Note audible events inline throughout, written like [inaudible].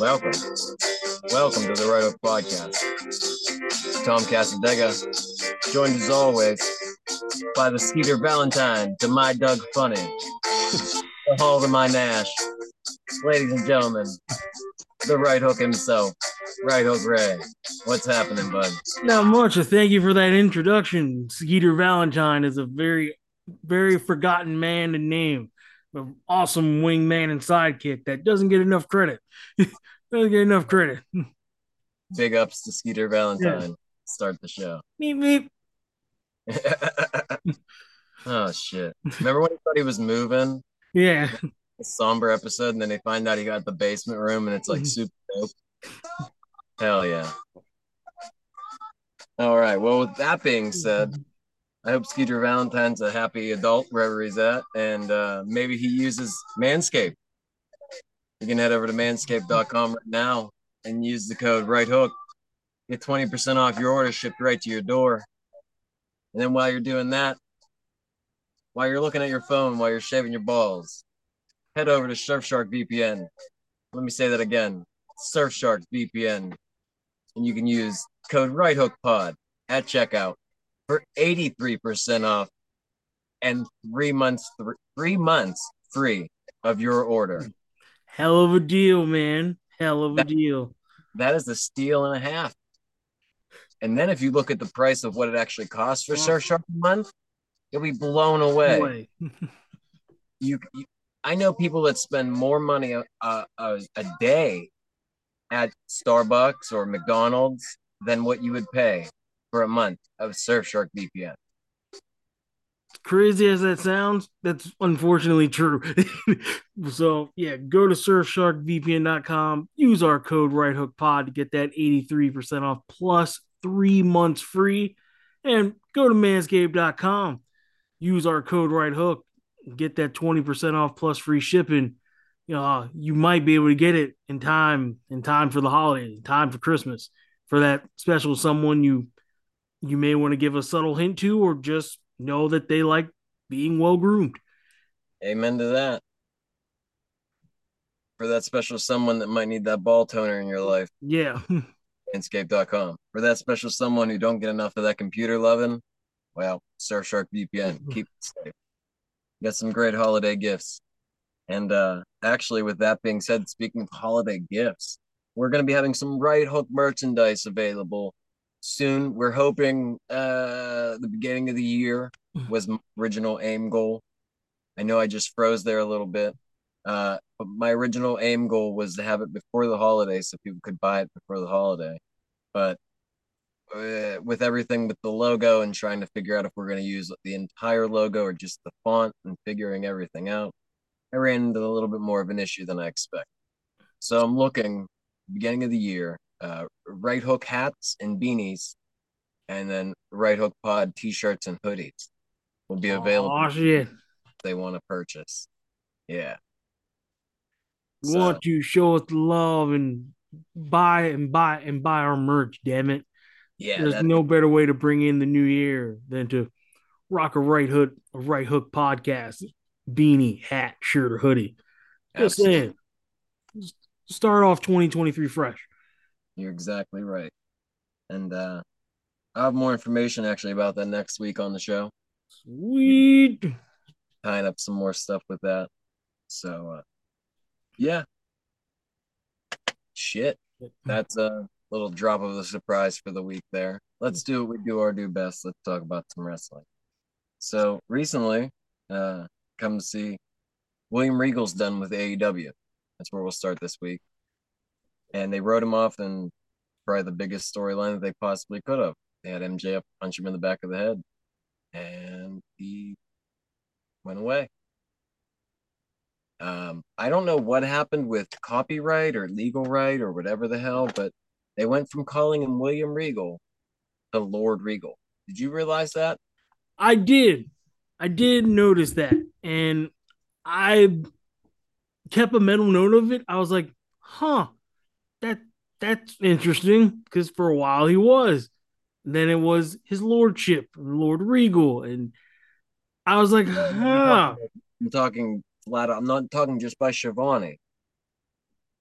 Welcome. Welcome to the Right Hook Podcast. Tom Casadega, joined as always by the Skeeter Valentine to my Doug Funnie, the Hall to my Nash. Ladies and gentlemen, the Right Hook himself, Right Hook Ray. What's happening, bud? Not much. Thank you for that introduction. Skeeter Valentine is a very, very forgotten man and name. An awesome wingman and sidekick that doesn't get enough credit. Doesn't get enough credit. Big ups to Skeeter Valentine. Start the show. Meep meep. [laughs] oh shit! Remember when he thought he was moving? Yeah. A somber episode, and then they find out he got the basement room, and it's like super dope. Hell yeah! All right. Well, with that being said, I hope Skeeter Valentine's a happy adult wherever he's at, and uh, maybe he uses Manscaped. You can head over to manscaped.com right now and use the code Right Hook. Get 20% off your order shipped right to your door. And then while you're doing that, while you're looking at your phone, while you're shaving your balls, head over to Surfshark VPN. Let me say that again Surfshark VPN. And you can use code Right Hook Pod at checkout for 83% off and three months th- three months free of your order. Hell of a deal, man. Hell of a That- deal. That is a steal and a half. And then if you look at the price of what it actually costs for Surfshark a month, you'll be blown away. Way. [laughs] You, you I know people that spend more money a, a, a, a day at Starbucks or McDonald's than what you would pay for a month of Surfshark VPN. Crazy as that sounds, that's unfortunately true. [laughs] so yeah, go to surfsharkvpn.com, use our code Right Hook Pod to get that 83% off plus three months free. And go to manscaped.com, use our code Right Hook, get that 20% off plus free shipping. Uh, you might be able to get it in time, in time for the holidays, in time for Christmas, for that special someone you you may want to give a subtle hint to, or just know that they like being well groomed. Amen to that. For that special someone that might need that ball toner in your life, Yeah. [laughs] manscaped.com. For that special someone who don't get enough of that computer loving, well, Surfshark VPN. [laughs] Keep it safe. Got some great holiday gifts. And uh actually, with that being said, speaking of holiday gifts, we're gonna be having some right hook merchandise available soon. We're hoping uh the beginning of the year was my original aim goal. I know I just froze there a little bit. Uh, but my original aim goal was to have it before the holiday so people could buy it before the holiday. But uh, with everything with the logo and trying to figure out if we're going to use the entire logo or just the font and figuring everything out, I ran into a little bit more of an issue than I expected. So I'm looking beginning of the year, uh, right hook hats and beanies, and then right hook pod t-shirts and hoodies will be available Oh shit. they want to purchase. Yeah. So- want you to show us love and buy and buy and buy our merch, damn it. Yeah, There's no better way to bring in the new year than to rock a right hook, a right hook podcast, beanie, hat, shirt, or hoodie. Just absolutely. saying. Start off 2023 fresh. You're exactly right. And uh I'll have more information actually about that next week on the show, Sweet. tying up some more stuff with that. So uh yeah. Shit. That's a little drop of the surprise for the week there. Let's do what we do our do best. Let's talk about some wrestling. So recently, uh come to see William Regal's done with AEW. That's where we'll start this week. And they wrote him off in probably the biggest storyline that they possibly could have. They had MJF punch him in the back of the head, and he went away. Um, I don't know what happened with copyright or legal right or whatever the hell, but they went from calling him William Regal to Lord Regal. Did you realize that? I did. I did notice that. And I kept a mental note of it. I was like, huh, that that's interesting. Because for a while he was. And then it was his lordship, Lord Regal. And I was like, huh. I'm talking flat. I'm not talking just by Schiavone.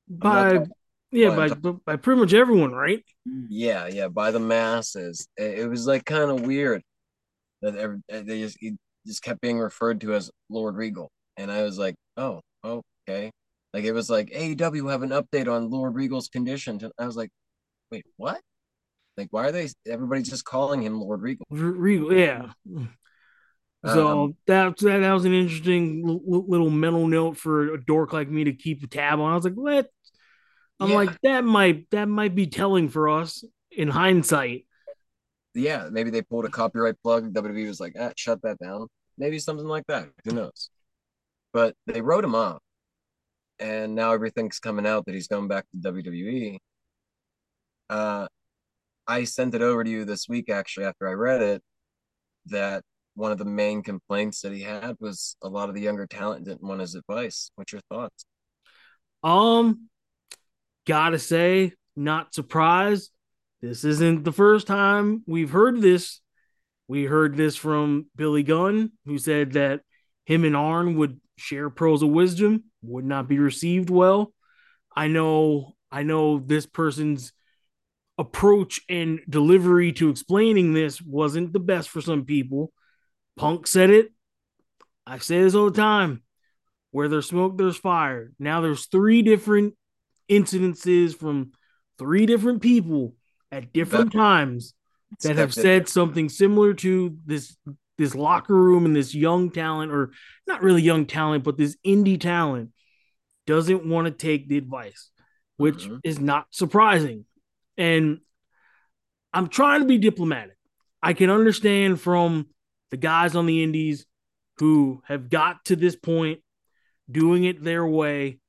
By talking- Yeah, by by pretty much everyone, right? Yeah, yeah, by the masses. It, it was like kind of weird that every, they just just kept being referred to as Lord Regal, and I was like, oh, okay. Like it was like AEW have an update on Lord Regal's condition. And I was like, wait, what? Like, why are they? Everybody's just calling him Lord Regal. Regal, yeah. So um, that, that that was an interesting little mental note for a dork like me to keep a tab on. I was like, what? I'm yeah. like, that might that might be telling for us in hindsight. Yeah, maybe they pulled a copyright plug. WWE was like, ah, shut that down. Maybe something like that. Who knows? But they wrote him off, and now everything's coming out that he's going back to WWE. Uh, I sent it over to you this week actually after I read it that one of the main complaints that he had was a lot of the younger talent didn't want his advice. What's your thoughts? Um, gotta say, not surprised. This isn't the first time we've heard this. We heard this from Billy Gunn, who said that him and Arn would share pearls of wisdom, would not be received well. I know, I know this person's approach and delivery to explaining this wasn't the best for some people. Punk said it. I say this all the time. Where there's smoke, there's fire. Now there's three different incidences from three different people at different times that have said something similar to this this locker room and this young talent, or not really young talent, but this indie talent doesn't want to take the advice, which mm-hmm. is not surprising. And I'm trying to be diplomatic. I can understand from the guys on the indies who have got to this point doing it their way.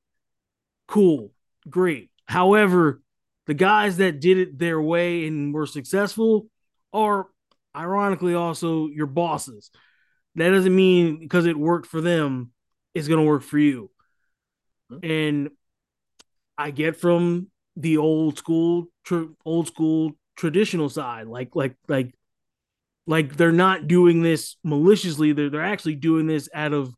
Cool, great. However, the guys that did it their way and were successful are ironically also your bosses. That doesn't mean because it worked for them, it's going to work for you. Mm-hmm. And I get from the old school, tr- old school traditional side, like like like like they're not doing this maliciously they're, they're actually doing this out of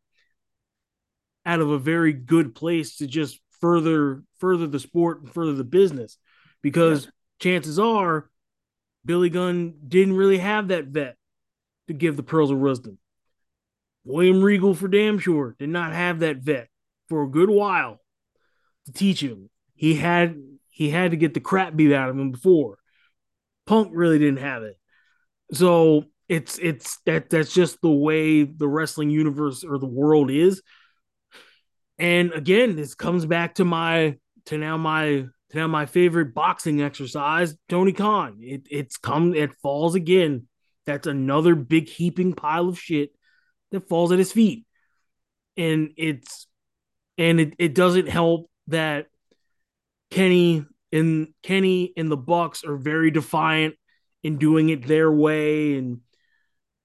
out of a very good place to just further further the sport and further the business because yeah. chances are billy gunn didn't really have that vet to give the pearls of wisdom. William regal for damn sure did not have that vet for a good while to teach him. He had he had to get the crap beat out of him before. Punk really didn't have it. So it's it's that that's just the way the wrestling universe or the world is. And again, this comes back to my to now my now my favorite boxing exercise, Tony Khan. It it's come it falls again. That's another big heaping pile of shit that falls at his feet. And it's and it, it doesn't help that Kenny and Kenny and the Bucks are very defiant in doing it their way and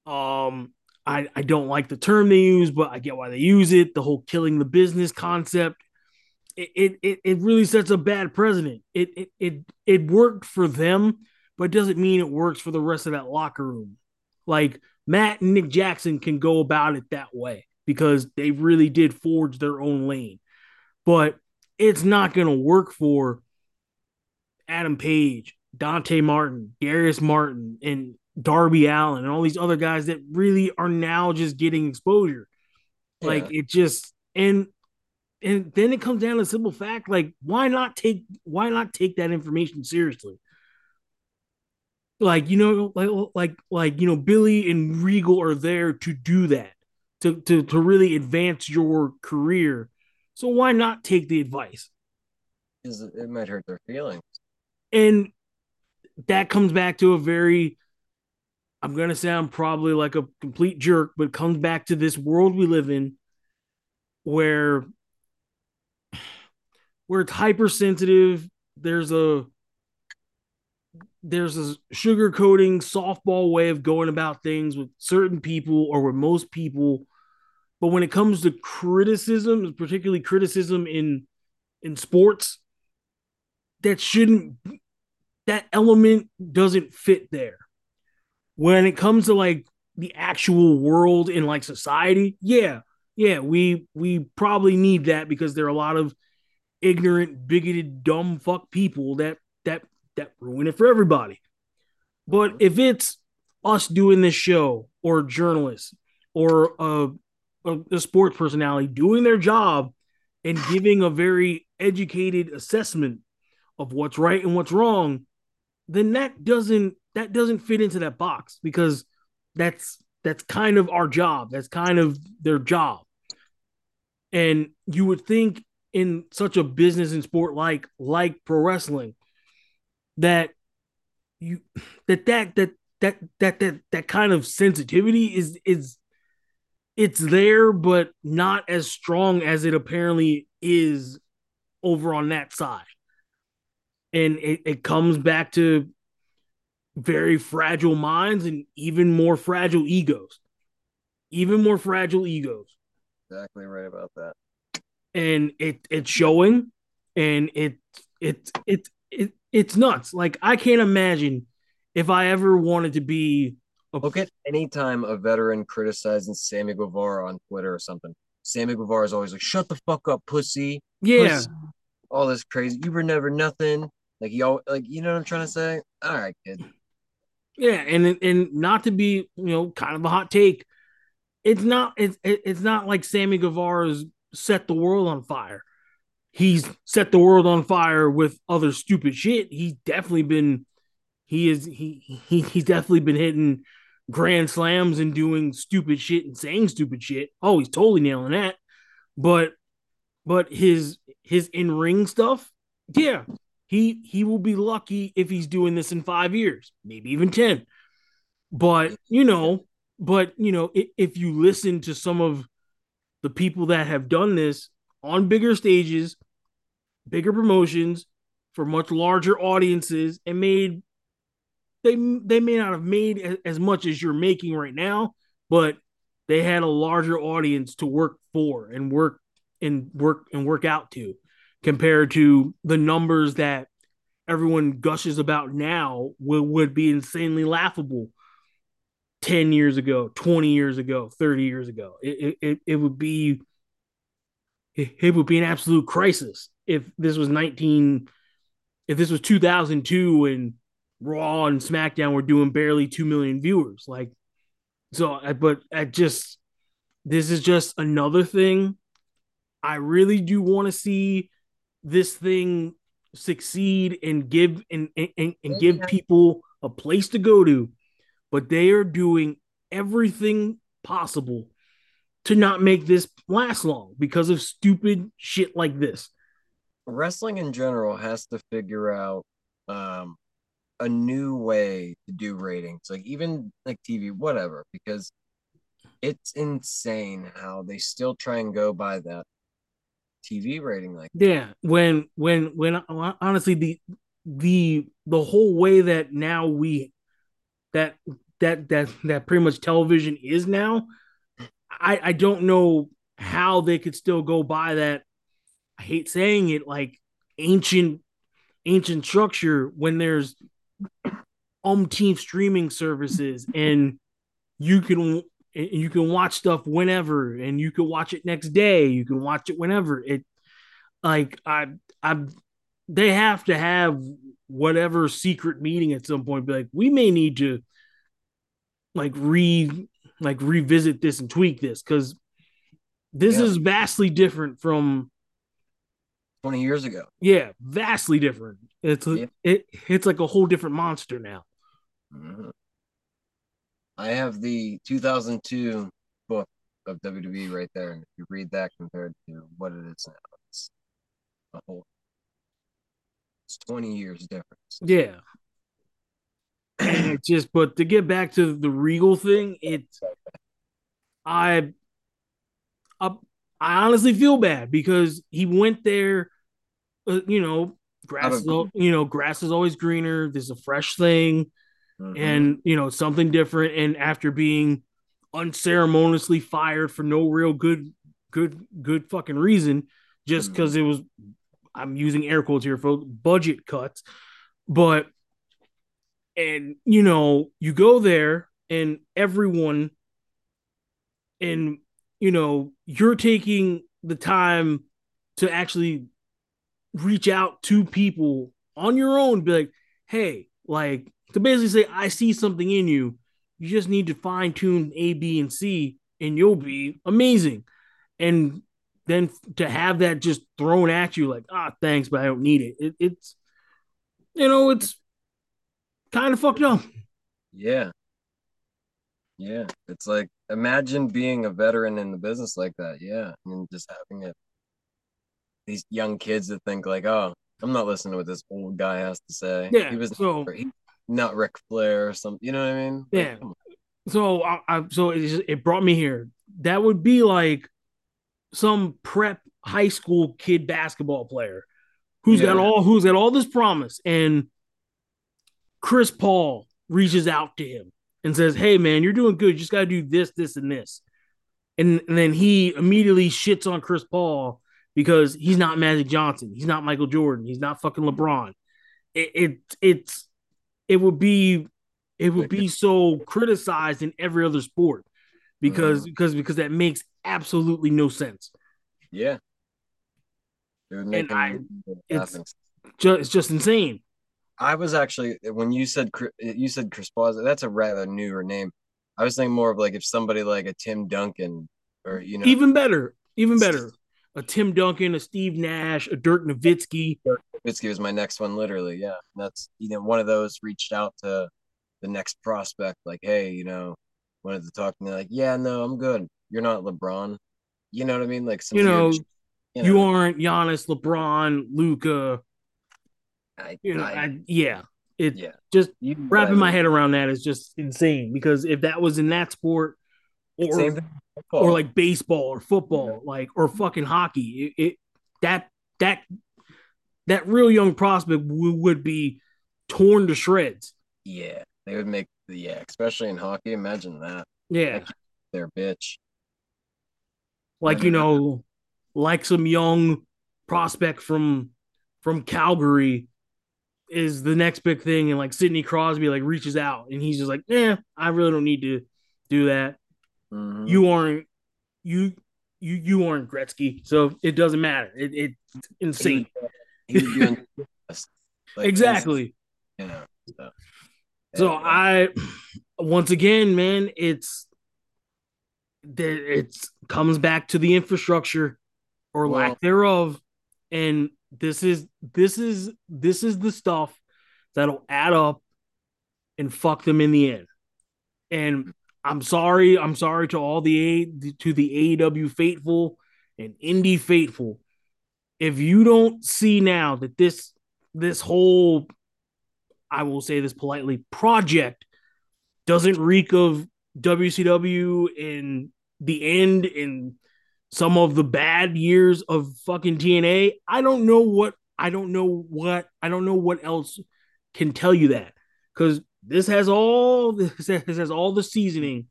um I, I don't like the term they use, but I get why they use it. The whole killing the business concept. It it, it really sets a bad precedent. It, it it it worked for them, but it doesn't mean it works for the rest of that locker room. Like Matt and Nick Jackson can go about it that way because they really did forge their own lane. But it's not going to work for Adam Page, Dante Martin, Darius Martin, and Darby Allin, and all these other guys that really are now just getting exposure. Yeah. Like it just and and then it comes down to simple fact like why not take why not take that information seriously? Like you know like like like you know billy and regal are there to do that to to, to really advance your career. So why not take the advice? Because it might hurt their feelings. And that comes back to a very I'm going to sound probably like a complete jerk, but it comes back to this world we live in where where it's hypersensitive, there's a there's a sugarcoating softball way of going about things with certain people or with most people. But when it comes to criticism, particularly criticism in in sports, that shouldn't that element doesn't fit there. When it comes to like the actual world in like society, yeah, yeah, we we probably need that because there are a lot of ignorant, bigoted, dumb fuck people that that that ruin it for everybody. But if it's us doing this show or journalists or a, a, a sports personality doing their job and giving a very educated assessment of what's right and what's wrong, then that doesn't that doesn't fit into that box because that's that's kind of our job. That's kind of their job. And you would think in such a business and sport like like pro wrestling that you that that that that that that that kind of sensitivity is is it's there but not as strong as it apparently is over on that side. And it, it comes back to very fragile minds and even more fragile egos. Even more fragile egos. Exactly right about that and it it's showing and it it it, it it's nuts. Like i can't imagine if i ever wanted to be a look at any time a veteran criticizing sammy guevara on twitter or something. Sammy guevara is always like shut the fuck up pussy. Yeah. Pussy. all this crazy. You were never nothing. Like you like you know what i'm trying to say? All right kid. Yeah, and and not to be you know kind of a hot take, it's not it's it's not like Sammy Guevara's set the world on fire. He's set the world on fire with other stupid shit. He's definitely been he is he, he he's definitely been hitting grand slams and doing stupid shit and saying stupid shit. Oh, he's totally nailing that. But but his his in ring stuff, yeah, he he will be lucky if he's doing this in five years, maybe even ten. But you know, but you know, if, if you listen to some of the people that have done this on bigger stages, bigger promotions for much larger audiences, and made they they may not have made as, much as you're making right now, but they had a larger audience to work for and work and work and work out to compared to the numbers that everyone gushes about now would, would be insanely laughable 10 years ago 20 years ago 30 years ago. It, it, it would be it, it would be an absolute crisis if this was 19 if this was 2002 and raw and smackdown were doing barely 2 million viewers. Like so but i just this is just another thing. I really do want to see this thing succeed and give and, and, and give people a place to go to, but they are doing everything possible to not make this last long because of stupid shit like this. Wrestling in general has to figure out um, a new way to do ratings, like even like TV, whatever, because it's insane how they still try and go by that TV rating like that. yeah when when when honestly the the the whole way that now we that that that that pretty much television is now I I don't know how they could still go by that. I hate saying it like ancient ancient structure when there's umpteen streaming services and you can you can watch stuff whenever and you can watch it next day. You can watch it whenever. It like i i they have to have whatever secret meeting at some point be like we may need to like re like revisit this and tweak this because this yeah. is vastly different from 20 years ago yeah vastly different it's yeah. it it's like a whole different monster now mm-hmm. I have the 2002 book of WWE right there, and if you read that compared to what it is now, it's a whole it's 20 years difference. Yeah. [clears throat] Just but to get back to the Regal thing, it I, I I honestly feel bad because he went there, uh, you know, grass is, you know, grass is always greener. This is a fresh thing mm-hmm. and you know something different. And after being unceremoniously fired for no real good, good, good fucking reason, just because mm-hmm. it was, I'm using air quotes here for budget cuts, but and you know you go there and everyone and you know you're taking the time to actually reach out to people on your own, be like, hey, like to basically say, I see something in you. You just need to fine tune A, B, and C, and you'll be amazing. And then to have that just thrown at you, like, ah, thanks, but I don't need it. it it's, you know, it's kind of fucked up. Yeah. Yeah. It's like, imagine being a veteran in the business like that. Yeah. And just having it, these young kids that think, like, oh, I'm not listening to what this old guy has to say. Yeah. He was so, not Ric Flair or something. You know what I mean? Yeah. Like, so I, I so it, just, it brought me here. That would be like some prep high school kid basketball player who's yeah. got all who's got all this promise, and Chris Paul reaches out to him and says, "Hey man, you're doing good. You just got to do this, this, and this." And, and then he immediately shits on Chris Paul because he's not Magic Johnson, he's not Michael Jordan, he's not fucking LeBron. It, it it's it would be it would be so criticized in every other sport because mm. because because that makes absolutely no sense. Yeah. and I, it's just it's just insane. I was actually when you said you said Chris Paul, that's a rather newer name. I was thinking more of like if somebody like a Tim Duncan or you know even better, even better, a Tim Duncan, a Steve Nash, a Dirk Nowitzki. Dirk Nowitzki was my next one, literally. Yeah, that's you know one of those reached out to the next prospect, like, hey, you know, wanted to talk to me, like, yeah, no, I'm good. You're not LeBron. You know what I mean? Like, you know, you, know, you aren't Giannis, LeBron, Luka. I, you know, I, I, yeah, it yeah. just you, wrapping my head around that is just insane because if that was in that sport or or like baseball or football, yeah. like or fucking hockey, it, it, that that that real young prospect w- would be torn to shreds. Yeah, they would make the yeah, especially in hockey. Imagine that. Yeah, their bitch. Like you know, like some young prospect from from Calgary is the next big thing, and like Sidney Crosby like reaches out, and he's just like, "Yeah, I really don't need to do that. Mm-hmm. You aren't you you you aren't Gretzky, so it doesn't matter. It, it's insane." He, [laughs] he like, exactly. Yeah. So. So I, once again, man, it's that it comes back to the infrastructure or well, lack thereof, and this is this is this is the stuff that'll add up and fuck them in the end. And I'm sorry, I'm sorry to all the A to the AEW faithful and indie faithful. If you don't see now that this this whole I will say this politely, project doesn't reek of WCW in the end in some of the bad years of fucking TNA. I don't know what I don't know what I don't know what else can tell you that because this has all [laughs] this has all the seasoning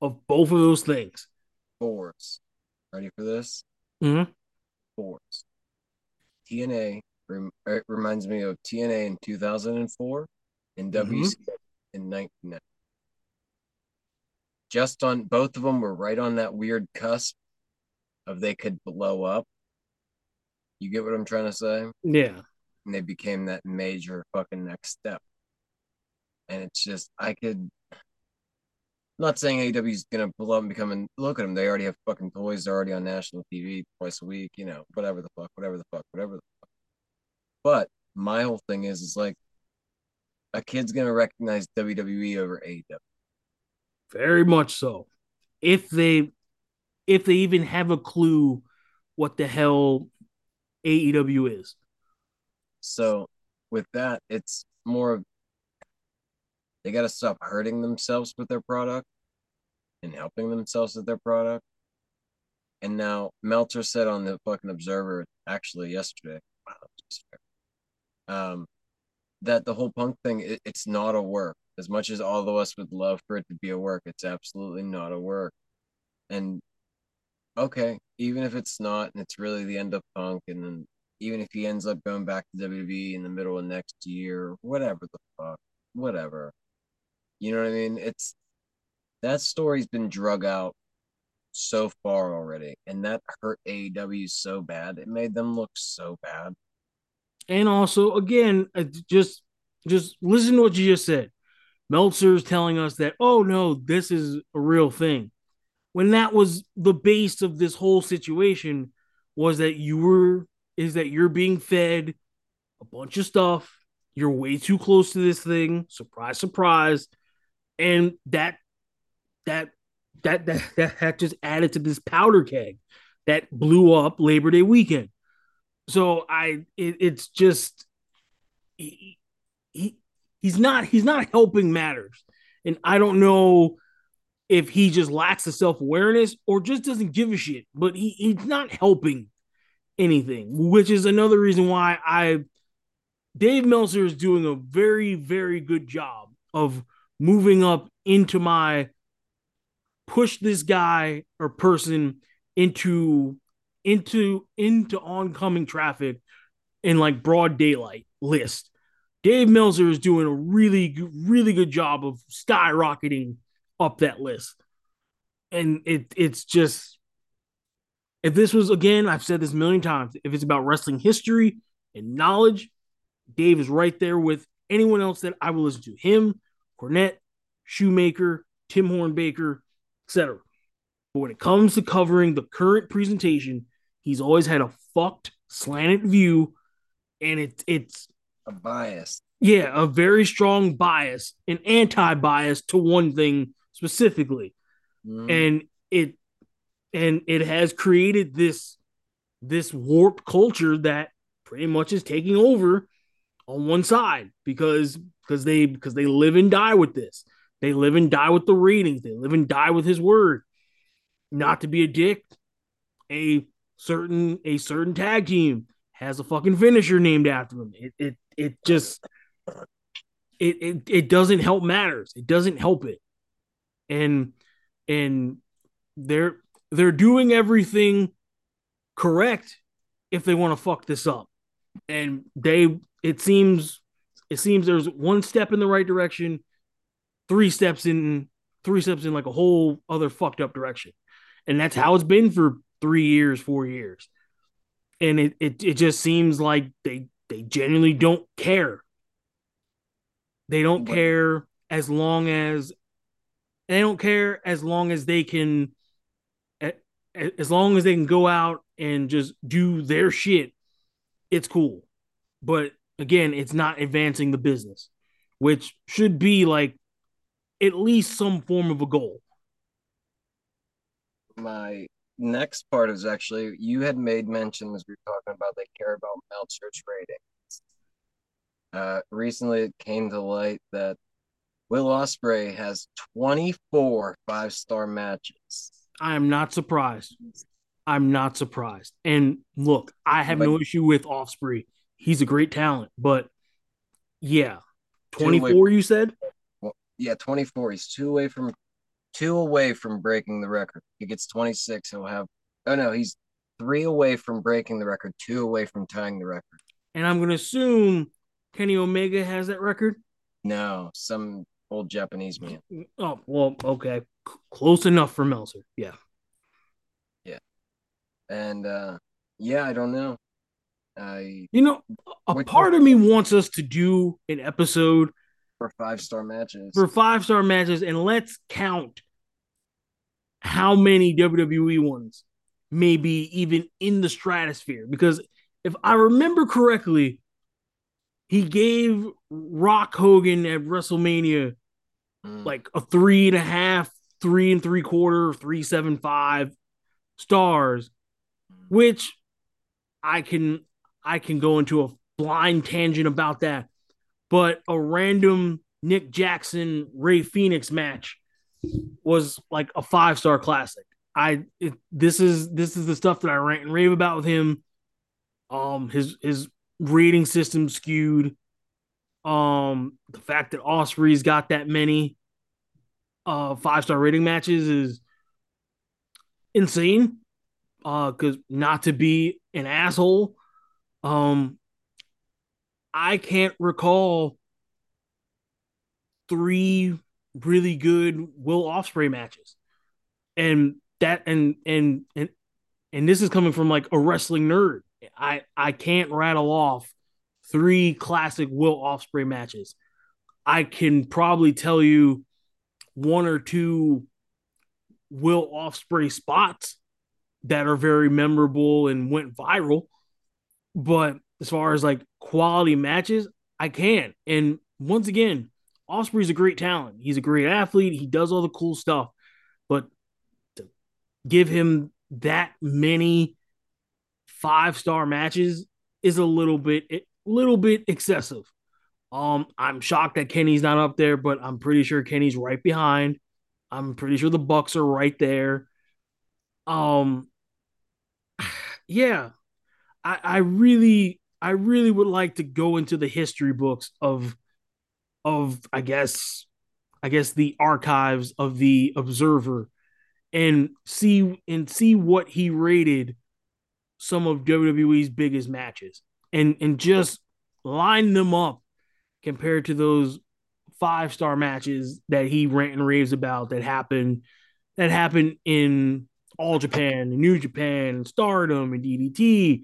of both of those things. Force. Ready for this? Mm-hmm. Force. TNA it reminds me of TNA in 2004 and mm-hmm. In 1990. Just on both of them were right on that weird cusp of they could blow up. You get what I'm trying to say? Yeah. And they became that major fucking next step. And it's just I could I'm not saying AEW is gonna blow up and become and look at them. They already have fucking toys. They're already on national TV twice a week. You know, whatever the fuck, whatever the fuck, whatever the fuck. but my whole thing is, is like a kid's gonna recognize WWE over AEW. Very much so. If they, if they even have a clue what the hell AEW is. So, with that, it's more of they got to stop hurting themselves with their product and helping themselves with their product. And now Meltzer said on the fucking Observer actually yesterday, um, that the whole punk thing it, it's not a work as much as all of us would love for it to be a work it's absolutely not a work. And okay even if it's not and it's really the end of punk and then even if he ends up going back to WWE in the middle of next year whatever the fuck whatever. You know what I mean? It's that story's been drug out so far already and that hurt AEW so bad it made them look so bad. And also, again, uh, just just listen to what you just said. Meltzer's telling us that, oh no, this is a real thing. When that was the base of this whole situation, was that you were is that you're being fed a bunch of stuff. You're way too close to this thing. Surprise, surprise. And that that that that that, that just added to this powder keg that blew up Labor Day weekend. So I it, it's just he, he he's not he's not helping matters. And I don't know if he just lacks the self-awareness or just doesn't give a shit, but he, he's not helping anything, which is another reason why I Dave Meltzer is doing a very, very good job of moving up into my push this guy or person into into into oncoming traffic in like broad daylight list. Dave Meltzer is doing a really really good job of skyrocketing up that list. And it it's just if this was again, I've said this a million times, if it's about wrestling history and knowledge, Dave is right there with anyone else that I will listen to. Him, Cornette, Shoemaker, Tim Hornbaker, etc. But when it comes to covering the current presentation, he's always had a fucked slanted view, and it, it's a bias. Yeah, a very strong bias, an anti-bias to one thing specifically, mm. and it and it has created this this warped culture that pretty much is taking over on one side because because they because they live and die with this. They live and die with the readings. They live and die with his word. Not to be a dick, a certain a certain tag team has a fucking finisher named after him. It it it just it it, it doesn't help matters. It doesn't help it. And and they're they're doing everything correct if they want to fuck this up. And they it seems it seems there's one step in the right direction, three steps in three steps in like a whole other fucked up direction. And that's how it's been for 3 years, 4 years. And it it it just seems like they they genuinely don't care. They don't care as long as they don't care as long as they can as long as they can go out and just do their shit, it's cool. But again, it's not advancing the business, which should be like at least some form of a goal. My next part is actually you had made mention as we were talking about they care about Meltzer's ratings. Uh, recently, it came to light that Will Ospreay has 24 five star matches. I am not surprised. I'm not surprised. And look, I have but, no issue with Ospreay. He's a great talent, but yeah, 24 you said? Well, yeah, 24. He's two away from two away from breaking the record. He gets 26, he'll have Oh no, he's 3 away from breaking the record, 2 away from tying the record. And I'm going to assume Kenny Omega has that record? No, some old Japanese man. Oh, well, okay. C- close enough for Meltzer. Yeah. Yeah. And uh yeah, I don't know. I You know, a part of me wants us to do an episode for five-star matches. For five-star matches and let's count how many WWE ones maybe even in the stratosphere because if I remember correctly, he gave Rock Hogan at WrestleMania mm. like a three and a half, three and three quarter, three seven five stars, which I can I can go into a blind tangent about that. But a random Nick Jackson Rey Fenix match was like a five star classic. I it, this is this is the stuff that I rant and rave about with him. Um, his his rating system skewed. Um, the fact that Ospreay's got that many uh five star rating matches is insane. Uh, because not to be an asshole, um, I can't recall three really good Will Ospreay matches, and that and and and and this is coming from like a wrestling nerd. I I can't rattle off three classic Will Ospreay matches. I can probably tell you one or two Will Ospreay spots that are very memorable and went viral. But as far as like quality matches, I can. And once again, Ospreay's a great talent. He's a great athlete. He does all the cool stuff. But to give him that many five star matches is a little bit a little bit excessive. Um, I'm shocked that Kenny's not up there, but I'm pretty sure Kenny's right behind. I'm pretty sure the Bucks are right there. Um, [sighs] yeah, I, I really, I really would like to go into the history books of, of I guess, I guess the archives of the Observer, and see and see what he rated some of WWE's biggest matches, and and just line them up compared to those five star matches that he rant and raves about that happened that happened in all Japan, New Japan, Stardom, and DDT.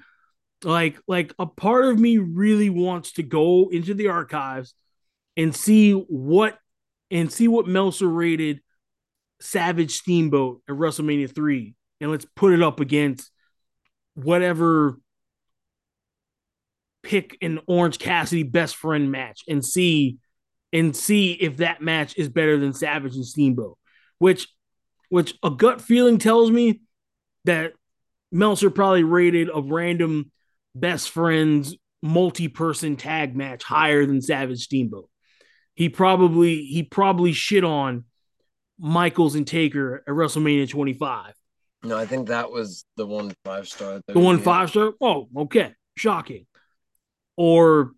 Like, like a part of me really wants to go into the archives and see what and see what Meltzer rated Savage Steamboat at WrestleMania 3. And let's put it up against whatever pick an Orange Cassidy best friend match and see and see if that match is better than Savage and Steamboat. Which which a gut feeling tells me that Meltzer probably rated a random best friends multi-person tag match higher than Savage Steamboat. He probably he probably shit on Michaels and Taker at WrestleMania 25. No, I think that was the one five star. The one five star? Oh, okay. Shocking. Or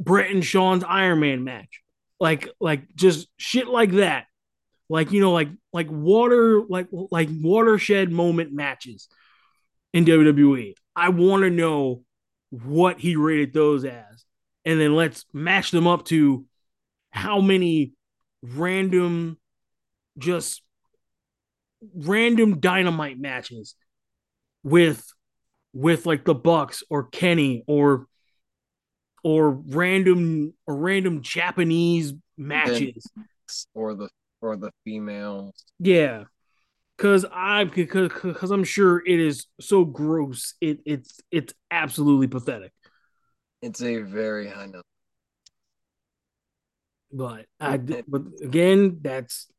Bret and Shawn's Iron Man match. Like like just shit like that like you know like like water like like watershed moment matches in WWE. I want to know what he rated those as, and then let's match them up to how many random, just random dynamite matches with with like the Bucks or Kenny or or random or random Japanese matches or the or the females. Yeah. Cause I because because I'm sure it is so gross. It it's it's absolutely pathetic. It's a very high number. But I but again, that's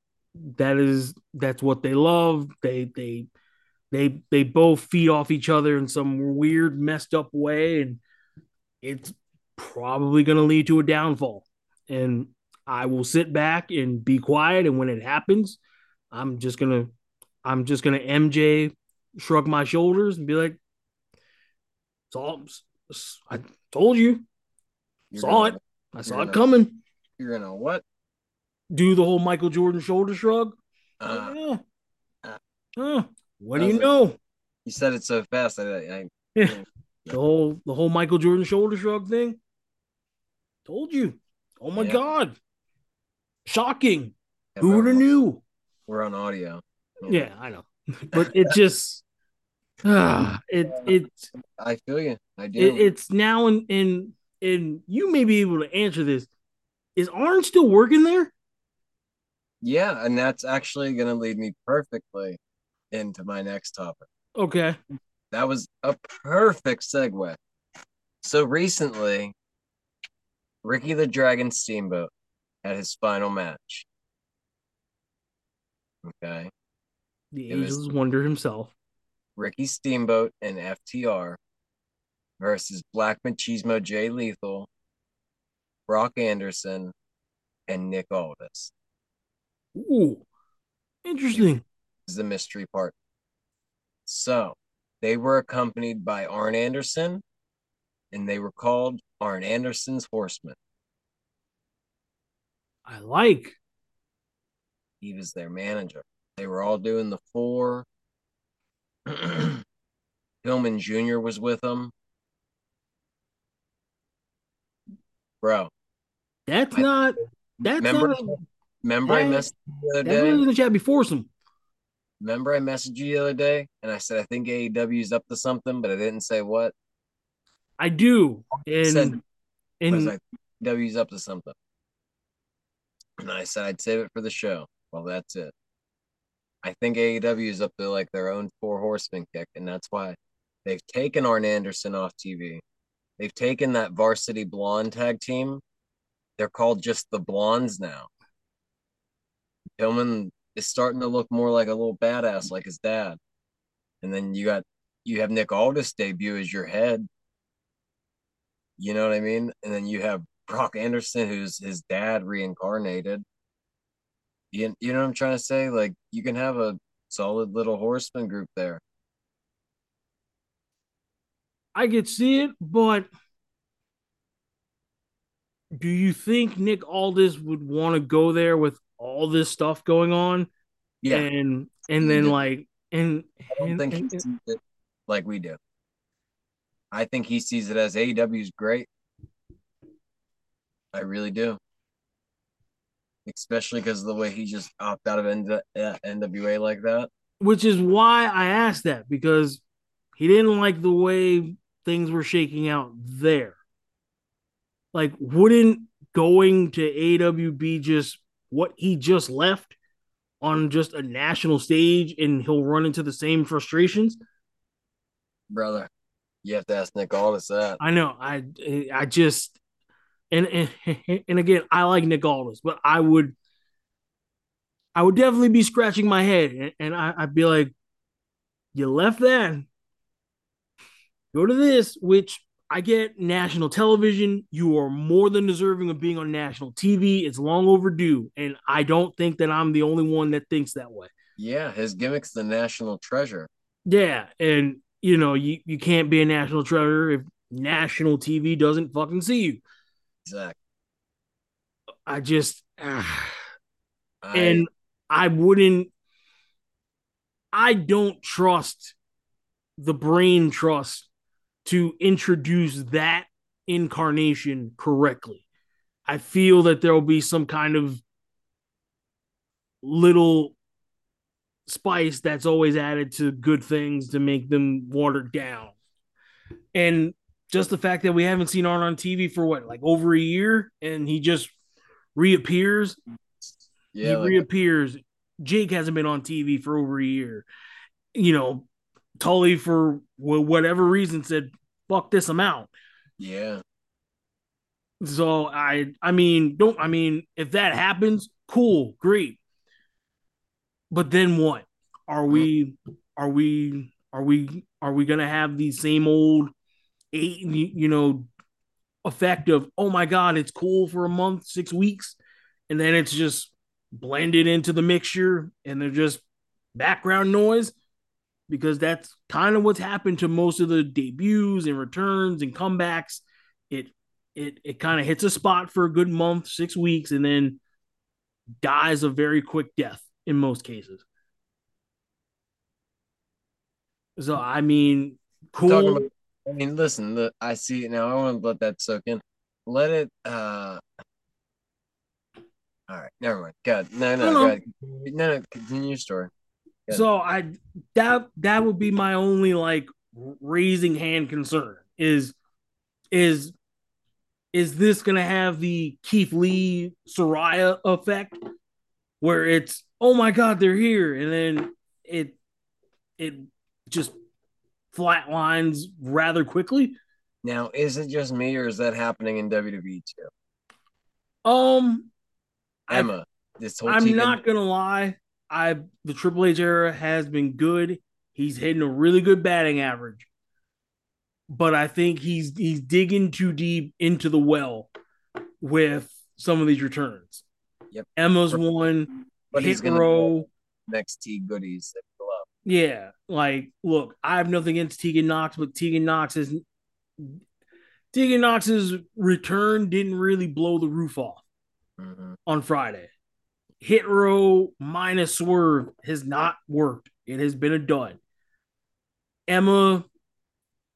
that is that's what they love. They they they they both feed off each other in some weird messed up way and it's probably going to lead to a downfall. And I will sit back and be quiet. And when it happens, I'm just gonna I'm just gonna MJ shrug my shoulders and be like, "It's all I told you, you're saw gonna, it, I saw it coming." You're gonna what? Do the whole Michael Jordan shoulder shrug? Uh, yeah. uh, uh, what do you know? You said it so fast. I, I [laughs] yeah. the whole the whole Michael Jordan shoulder shrug thing. Told you. Oh my yeah. god. Shocking. Yeah, Who would have knew? We're on audio. Yeah, I know. [laughs] But it just uh, [sighs] it it I feel you. I do. It, it's now in in and you may be able to answer this. Is Arn still working there? Yeah, and that's actually going to lead me perfectly into my next topic. Okay. That was a perfect segue. So recently, Ricky the Dragon Steamboat had his final match. Okay. The Angels Wonder himself. Ricky Steamboat and FTR versus Black Machismo Jay Lethal, Brock Anderson, and Nick Aldis. Ooh, interesting. This is the mystery part. So they were accompanied by Arn Anderson, and they were called Arn Anderson's Horsemen. I like. He was their manager. They were all doing the four. [clears throat] Pillman Jr. was with them. Bro. That's I, not that's remember, not remember I messaged you the other day. in the chat before some. Remember I messaged you the other day and I said I think AEW is up to something, but I didn't say what. I do. And Said- I was and like, W's up to something. And I said I'd save it for the show. Well, that's it. I think AEW is up to like their own four horsemen kick, and that's why they've taken Arn Anderson off TV. They've taken that varsity blonde tag team. They're called just the Blondes now. Pillman is starting to look more like a little badass, like his dad. And then you got you have Nick Aldis debut as your head. You know what I mean? And then you have Brock Anderson, who's his dad reincarnated. You, you know what I'm trying to say? Like you can have a solid little horseman group there. I could see it, but do you think Nick Aldis would want to go there with all this stuff going on? Yeah, And and then Yeah. like and, I don't and- think he sees it like we do. I think he sees it as AEW is great. I really do. Especially because of the way he just opted out of N- uh, NWA like that. which is why I asked that because he didn't like the way things were shaking out there. Like, wouldn't going to AEW be just what he just left on just a national stage and he'll run into the same frustrations? Brother, you have to ask Nick Aldis that. I know. I I just and and, [laughs] and again, I like Nick Aldis, but I would I would definitely be scratching my head and, and I, I'd be like, you left that. Go to this, which I get national television. You are more than deserving of being on national TV. It's long overdue. And I don't think that I'm the only one that thinks that way. Yeah, his gimmick's the national treasure. Yeah. And you know, you, you can't be a national treasure if national TV doesn't fucking see you. Exactly. I just ah. I, and I wouldn't I don't trust the brain trust to introduce that incarnation correctly. I feel that there will be some kind of little spice that's always added to good things to make them watered down. And just the fact that we haven't seen Arn on TV for what, like over a year, and he just reappears yeah, he like, reappears. Jake hasn't been on TV for over a year. You know, Tully for whatever reason said, "Fuck this amount." yeah. So I, I mean, don't. I mean, if that happens, cool, great. But then what? Are we? Are we? Are we? Are we gonna have the same old? You you know, effect of oh my god, it's cool for a month, six weeks, and then it's just blended into the mixture, and they're just background noise because that's kind of what's happened to most of the debuts and returns and comebacks. It it it kind of hits a spot for a good month, six weeks, and then dies a very quick death in most cases. So I mean, cool. I mean, listen, the, I see it now. I want to let that soak in. Let it. uh All right, never mind. God, no, no, No, no, no. go ahead. no, no. Continue your story. Good. So I that that would be my only like raising hand concern is is is this gonna have the Keith Lee Soraya effect where it's oh my god they're here and then it it just flatlines rather quickly. Now, is it just me, or is that happening in WWE too? Um I- Emma, this whole I'm not gonna lie. I the Triple H era has been good. He's hitting a really good batting average, but I think he's he's digging too deep into the well with some of these returns. Yep. Emma's one, but he's gonna row. next T goodies that. Yeah, like look, I have nothing against Tegan Nox, but Tegan Nox is Tegan Nox's return didn't really blow the roof off. Mhm. on Friday. Hit Row minus swerve has not worked. It has been a dud. Emma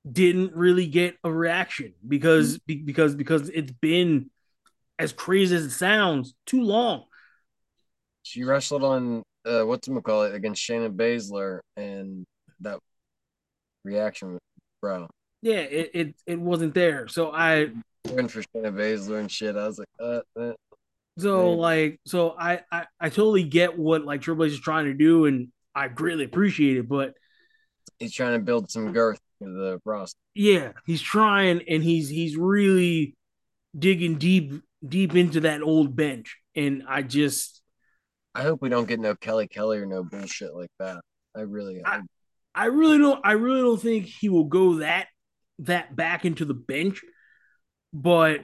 didn't really get a reaction because be- because because it's been as crazy as it sounds too long. She wrestled on uh, what's call it against Shayna Baszler, and that reaction, bro. yeah, it, it it wasn't there. So I Going for Shayna Baszler and shit. I was like, uh, uh, so man. like so I, I I totally get what like Triple H is trying to do, and I greatly appreciate it. But he's trying to build some girth to the roster. yeah, he's trying, and he's he's really digging deep deep into that old bench, and I just I hope we don't get no Kelly Kelly or no bullshit like that. I really, I, I, really don't I really don't think he will go that that back into the bench, but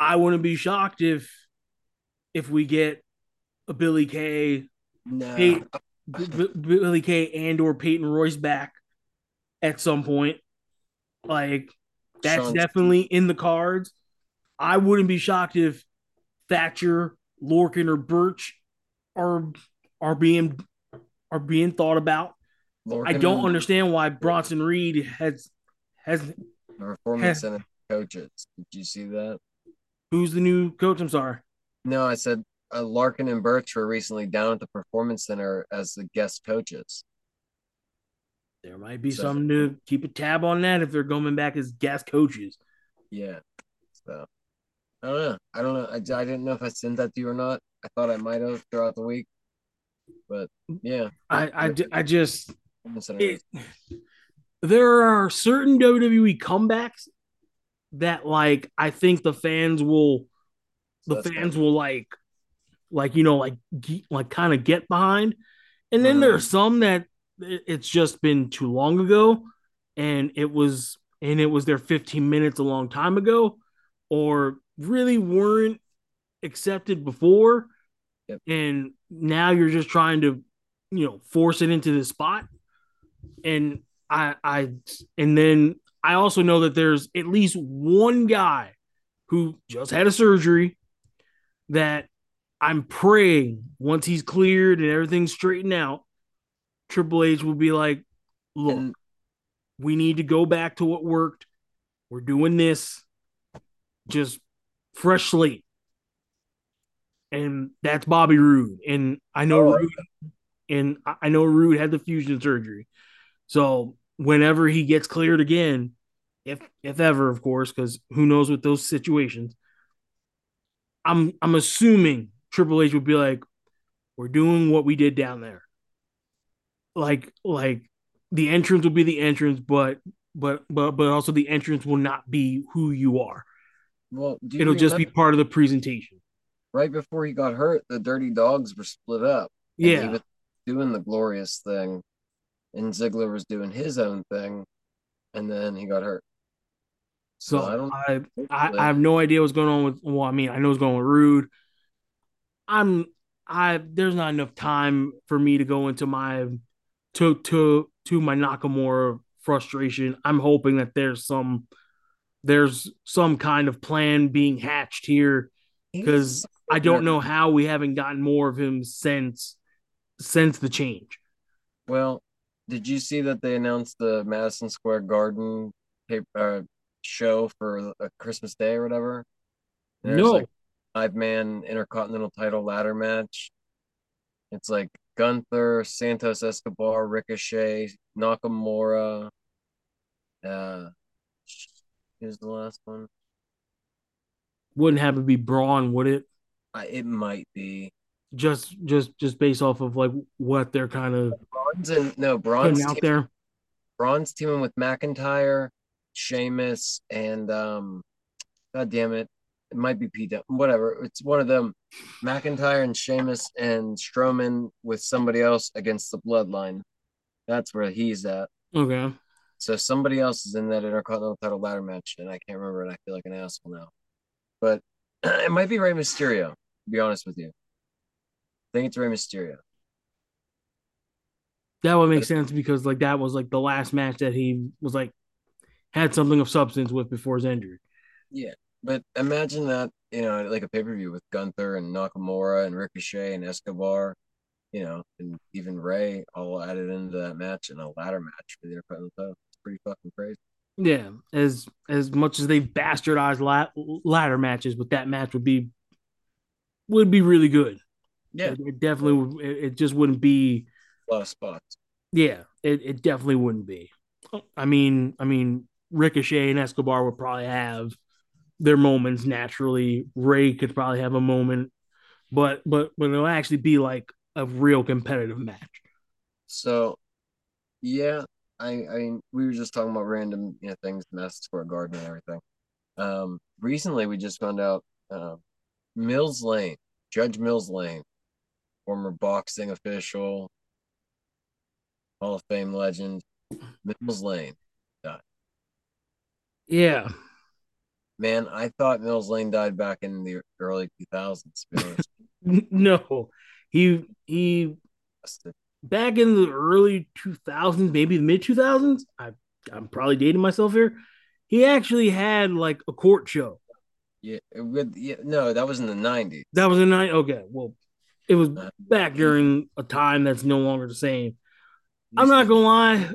I wouldn't be shocked if if we get a Billy Kay, no. Pey- B- Billy Kay and or Peyton Royce back at some point. Like that's Sean- definitely in the cards. I wouldn't be shocked if Thatcher, Lorcan, or Burch are are being are being thought about. I don't understand why Bronson Reed has has the Performance Center coaches. Did you see that? who's the new coach? I'm sorry. No, I said uh, Lorcan and Burch were recently down at the Performance Center as the guest coaches. There might be So- something to keep a tab on that if they're going back as guest coaches. Yeah. So I don't know. I don't know. I, I didn't know if I sent that to you or not. I thought I might have throughout the week. But yeah, I I, I just it, there are certain WWE comebacks that like I think the fans will the fans fine. will like like you know like like kind of get behind and then there are uh-huh. some that it's just been too long ago and it was and it was their 15 minutes a long time ago or really weren't accepted before Yep. and now you're just trying to you know force it into the spot. And i i and then i also know that there's at least one guy who just had a surgery that i'm praying once he's cleared and everything's straightened out triple h will be like look And- we need to go back to what worked. We're doing this. Just fresh slate and that's Bobby Roode. And I know Oh. Roode, and I- know Roode had the fusion surgery. So whenever he gets cleared again, if if ever, of course, because who knows with those situations, I'm I'm assuming Triple H would be like, "We're doing what we did down there." Like like the entrance will be the entrance, but but but but also the entrance will not be who you are. well, you It'll just be part of the presentation. Right before he got hurt, the Dirty Dogs were split up. and he Yeah. was doing the glorious thing, and Ziggler was doing his own thing, and then he got hurt. So So I don't. I, I I have no idea what's going on with. Well, I mean, I know what's going with Roode. I'm I. There's not enough time for me to go into my to to to my Nakamura frustration. I'm hoping that there's some there's some kind of plan being hatched here because I don't know how we haven't gotten more of him since since the change. Well, did you see that they announced the Madison Square Garden paper, uh, show for uh, Christmas Day or whatever? No. like five man intercontinental title ladder match. It's like Gunther, Santos Escobar, Ricochet, Nakamura. Uh, who's the last one? Wouldn't have to be Braun, would it? I, it might be Just just just based off of like what they're kind of Braun's and no putting out team- there. Braun's teaming with McIntyre, Sheamus, and um, God damn it, it might be Pete. Dunne, Whatever, it's one of them. McIntyre and Sheamus and Strowman with somebody else against the Bloodline. That's where he's at. Okay. So somebody else is in that Intercontinental title ladder match, and I can't remember, and I feel like an asshole now. But [clears throat] it might be Rey Mysterio. To be honest with you, I think it's Rey Mysterio. That would make sense because like that was like the last match that he was like had something of substance with before his injury. Yeah, but imagine that, you know, like a pay per view with Gunther and Nakamura and Ricochet and Escobar, you know, and even Rey all added into that match and a ladder match for the Intercontinental. It's pretty fucking crazy. Yeah, as as much as they've bastardized la- ladder matches, but that match would be would be really good. Yeah, It, it definitely would. It, it just wouldn't be. of spots. Yeah, it, it definitely wouldn't be. I mean, I mean, Ricochet and Escobar would probably have their moments naturally. Rey could probably have a moment, but but but it'll actually be like a real competitive match. So, yeah, I I mean, we were just talking about random you know things, Madison Square Garden and everything. Um, recently we just found out uh, Mills Lane, Judge Mills Lane, former boxing official, Hall of Fame legend, Mills Lane died. Yeah, Man, I thought Mills Lane died back in the early 2000s. To be honest. [laughs] no, he he back in the early 2000s, maybe the mid 2000s. I I'm probably dating myself here. He actually had like a court show. Yeah, with yeah, no, that was in the 90s. That was a night. Okay, well, it was uh, back during a time that's no longer the same. I'm not gonna lie.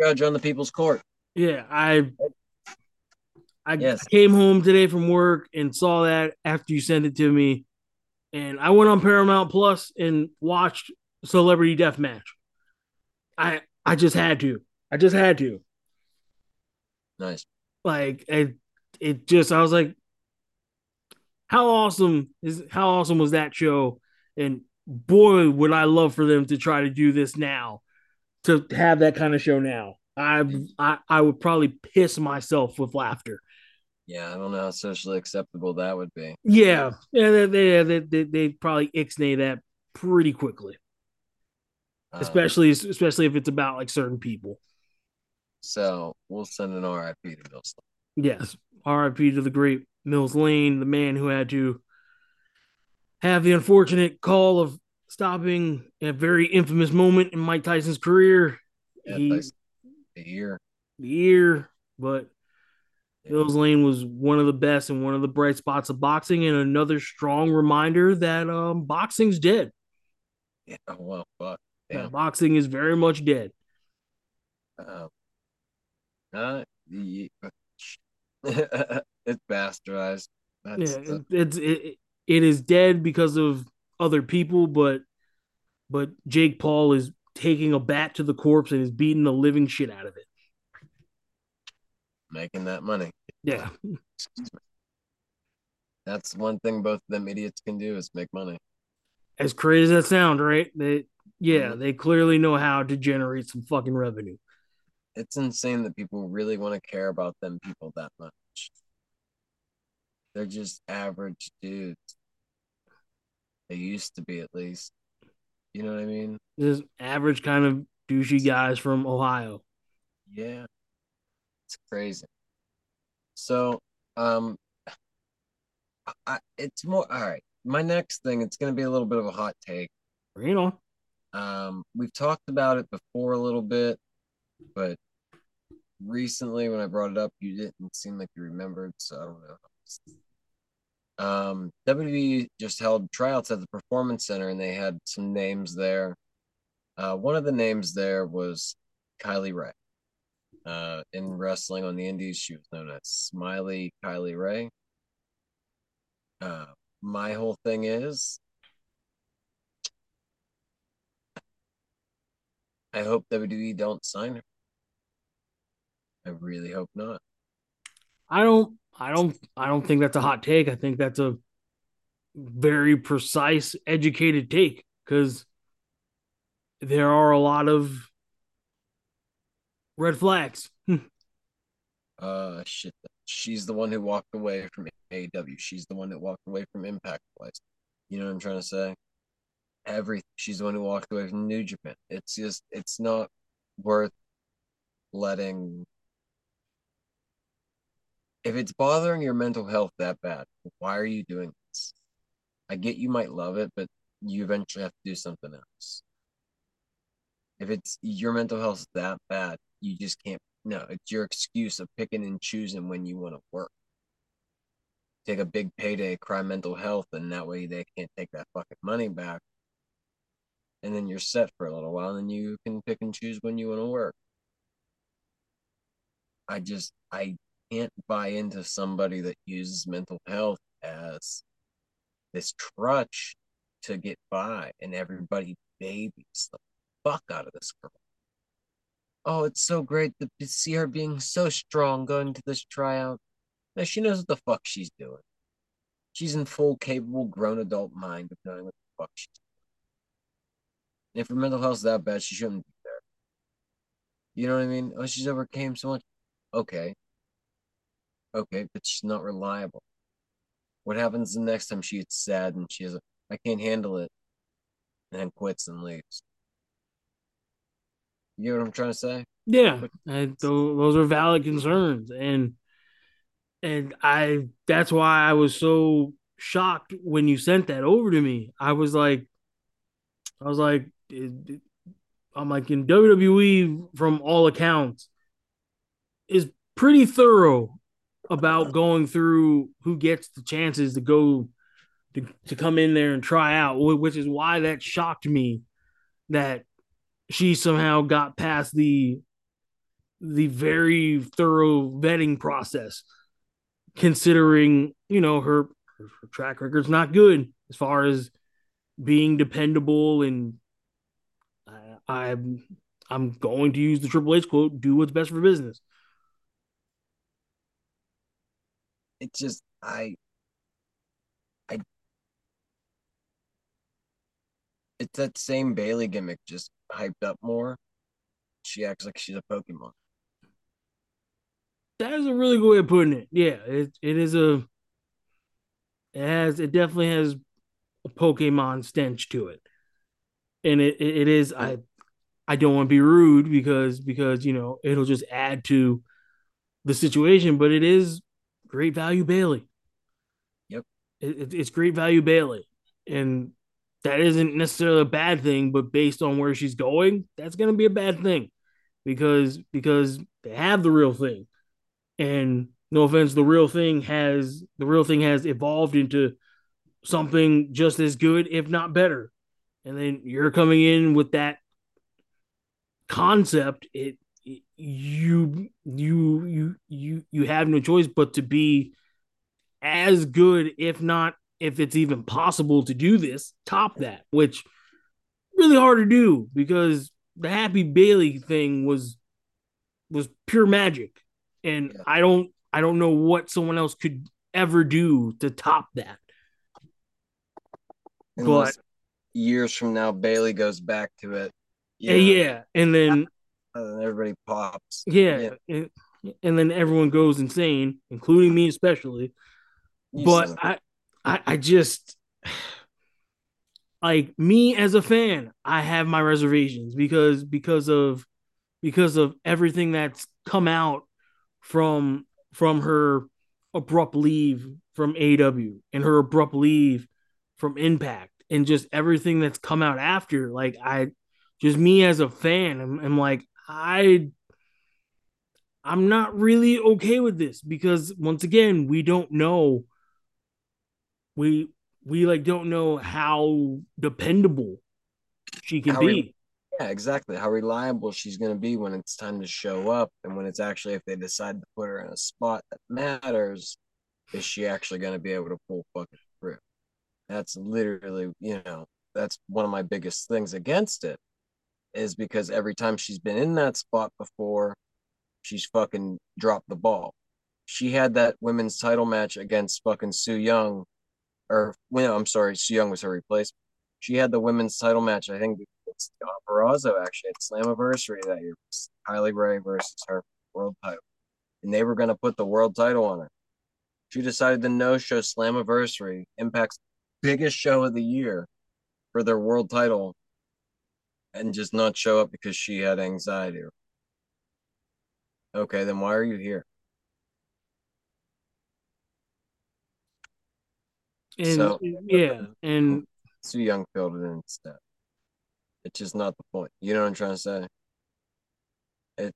Judge on the People's Court. Yeah, I I Yes. came home today from work and saw that after you sent it to me, and I went on Paramount Plus and watched Celebrity death match. I I just had to. I just had to. Nice. Like it, it just I was like, how awesome is how awesome was that show? And boy, would I love for them to try to do this now, to have that kind of show now. I I, I would probably piss myself with laughter. Yeah, I don't know how socially acceptable that would be. Yeah, yeah, they they they, they, they probably ixnay that pretty quickly, Um, especially especially if it's about like certain people. so we'll send an RIP to Mills. Lane. Yes, R.I.P. to the great Mills Lane, the man who had to have the unfortunate call of stopping a very infamous moment in Mike Tyson's career. Yeah, he, Tyson. A year. the year, but Mills Lane was one of the best and one of the bright spots of boxing, and another strong reminder that um, boxing's dead. Yeah, well, fuck. Damn. boxing is very much dead. Um, uh, ye- [laughs] it's bastardized. That's yeah, the- it's it, it is dead because of other people, but but Jake Paul is taking a bat to the corpse and is beating the living shit out of it. making that money. Yeah, That's one thing both of them idiots can do is make money. as crazy as that sound, right? They yeah, Mhm. they clearly know how to generate some fucking revenue. It's insane that people really want to care about them people that much. They're just average dudes. They used to be at least. You know what I mean? This average kind of douchey guys from Ohio. Yeah. It's crazy. So, um I, it's more all right. My next thing, it's gonna be a little bit of a hot take. Bring it on. Um, we've talked about it before a little bit, but recently when I brought it up, you didn't seem like you remembered, so I don't know. Um, WWE just held tryouts at the Performance Center, and they had some names there. Uh, one of the names there was Kylie Rae. Uh, in wrestling on the Indies, she was known as Smiley Kylie Rae. Uh, my whole thing is I hope WWE don't sign her. I really hope not. I don't I don't I don't think that's a hot take. I think that's a very precise, educated take because there are a lot of red flags. [laughs] Uh, shit. She's the one who walked away from AEW. She's the one that walked away from Impact twice. You know what I'm trying to say? Every she's the one who walked away from New Japan. It's just it's not worth letting. If it's bothering your mental health that bad, why are you doing this? I get you might love it, but you eventually have to do something else. If it's your mental health that bad, you just can't. No, it's your excuse of picking and choosing when you want to work. Take a big payday, cry mental health, and that way they can't take that fucking money back. And then you're set for a little while, and then you can pick and choose when you want to work. I just, I can't buy into somebody that uses mental health as this crutch to get by, and everybody babies the fuck out of this girl. oh, it's so great to see her being so strong going to this tryout. Now she knows what the fuck she's doing. She's in full capable grown adult mind of knowing what the fuck she's doing. If her mental health's that bad, she shouldn't be there. You know what I mean? Oh, she's overcame so much. Okay. Okay, but she's not reliable. What happens the next time she gets sad and she has a, I can't handle it, and then quits and leaves? You know what I'm trying to say? Yeah, and those are valid concerns, and and I that's why I was so shocked when you sent that over to me. I was like, I was like, I'm like in WWE from all accounts is pretty thorough about going through who gets the chances to go to, to come in there and try out, which is why that shocked me that she somehow got past the the very thorough vetting process considering you know her, her track record's not good as far as being dependable and I'm I'm going to use the Triple H quote: "Do what's best for business." It just I I it's that same Bayley gimmick just hyped up more. She acts like she's a Pokemon. That is a really good way of putting it. Yeah, it it is a it has it definitely has a Pokemon stench to it. And it, it, it is I I don't want to be rude because because you know it'll just add to the situation, but it is great value Bayley. Yep. It, it's great value Bayley, And that isn't necessarily a bad thing, but based on where she's going, that's going to be a bad thing because because they have the real thing. And no offense, the real thing has the real thing has evolved into something just as good, if not better. And then you're coming in with that concept. It you you you you you have no choice but to be as good, if not if it's even possible to do this, top that, which really hard to do because the Happy Bayley thing was was pure magic and yeah. I don't I don't know what someone else could ever do to top that. Unless but years from now, Bayley goes back to it. Yeah, yeah, and then and everybody pops. Yeah, yeah. And, and, then everyone goes insane, including me especially. You but I, I, I just like me as a fan, I have my reservations because because of because of everything that's come out from from her abrupt leave from AW and her abrupt leave from Impact and just everything that's come out after. Like I just me as a fan, I'm, I'm like I I'm not really okay with this because once again, we don't know we we like don't know how dependable she can how be. Yeah, exactly. How reliable she's going to be when it's time to show up, and when it's actually if they decide to put her in a spot that matters, is she actually going to be able to pull fucking through? That's literally, you know, that's one of my biggest things against it, is because every time she's been in that spot before, she's fucking dropped the ball. She had that women's title match against fucking Su Yung, or well, I'm sorry, Su Yung was her replacement. She had the women's title match, I think against Purrazzo actually at Slammiversary that year. Kylie Rae versus her world title. And they were to put the world title on her. She decided to no show Slammiversary, Impact's biggest show of the year, for their world title and just not show up because she had anxiety. Okay, then why are you here? And so, yeah, and Su Yung filled it in instead. It's just not the point. You know what I'm trying to say? It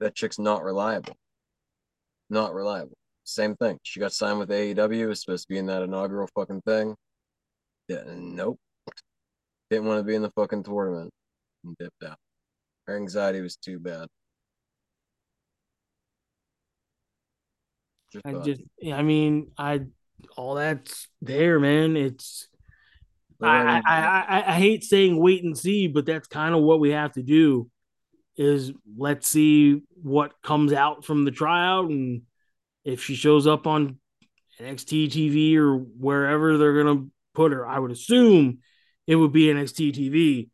that chick's not reliable. Not reliable. Same thing. She got signed with AEW. Was supposed to be in that inaugural fucking thing. Yeah, nope. Didn't want to be in the fucking tournament and dipped out. Her anxiety was too bad. Just I just, I mean, I all that's there, man. It's I, I, I, I hate saying wait and see, but that's kind of what we have to do. is let's see what comes out from the tryout and if she shows up on NXT TV or wherever they're gonna put her. I would assume it would be NXT TV.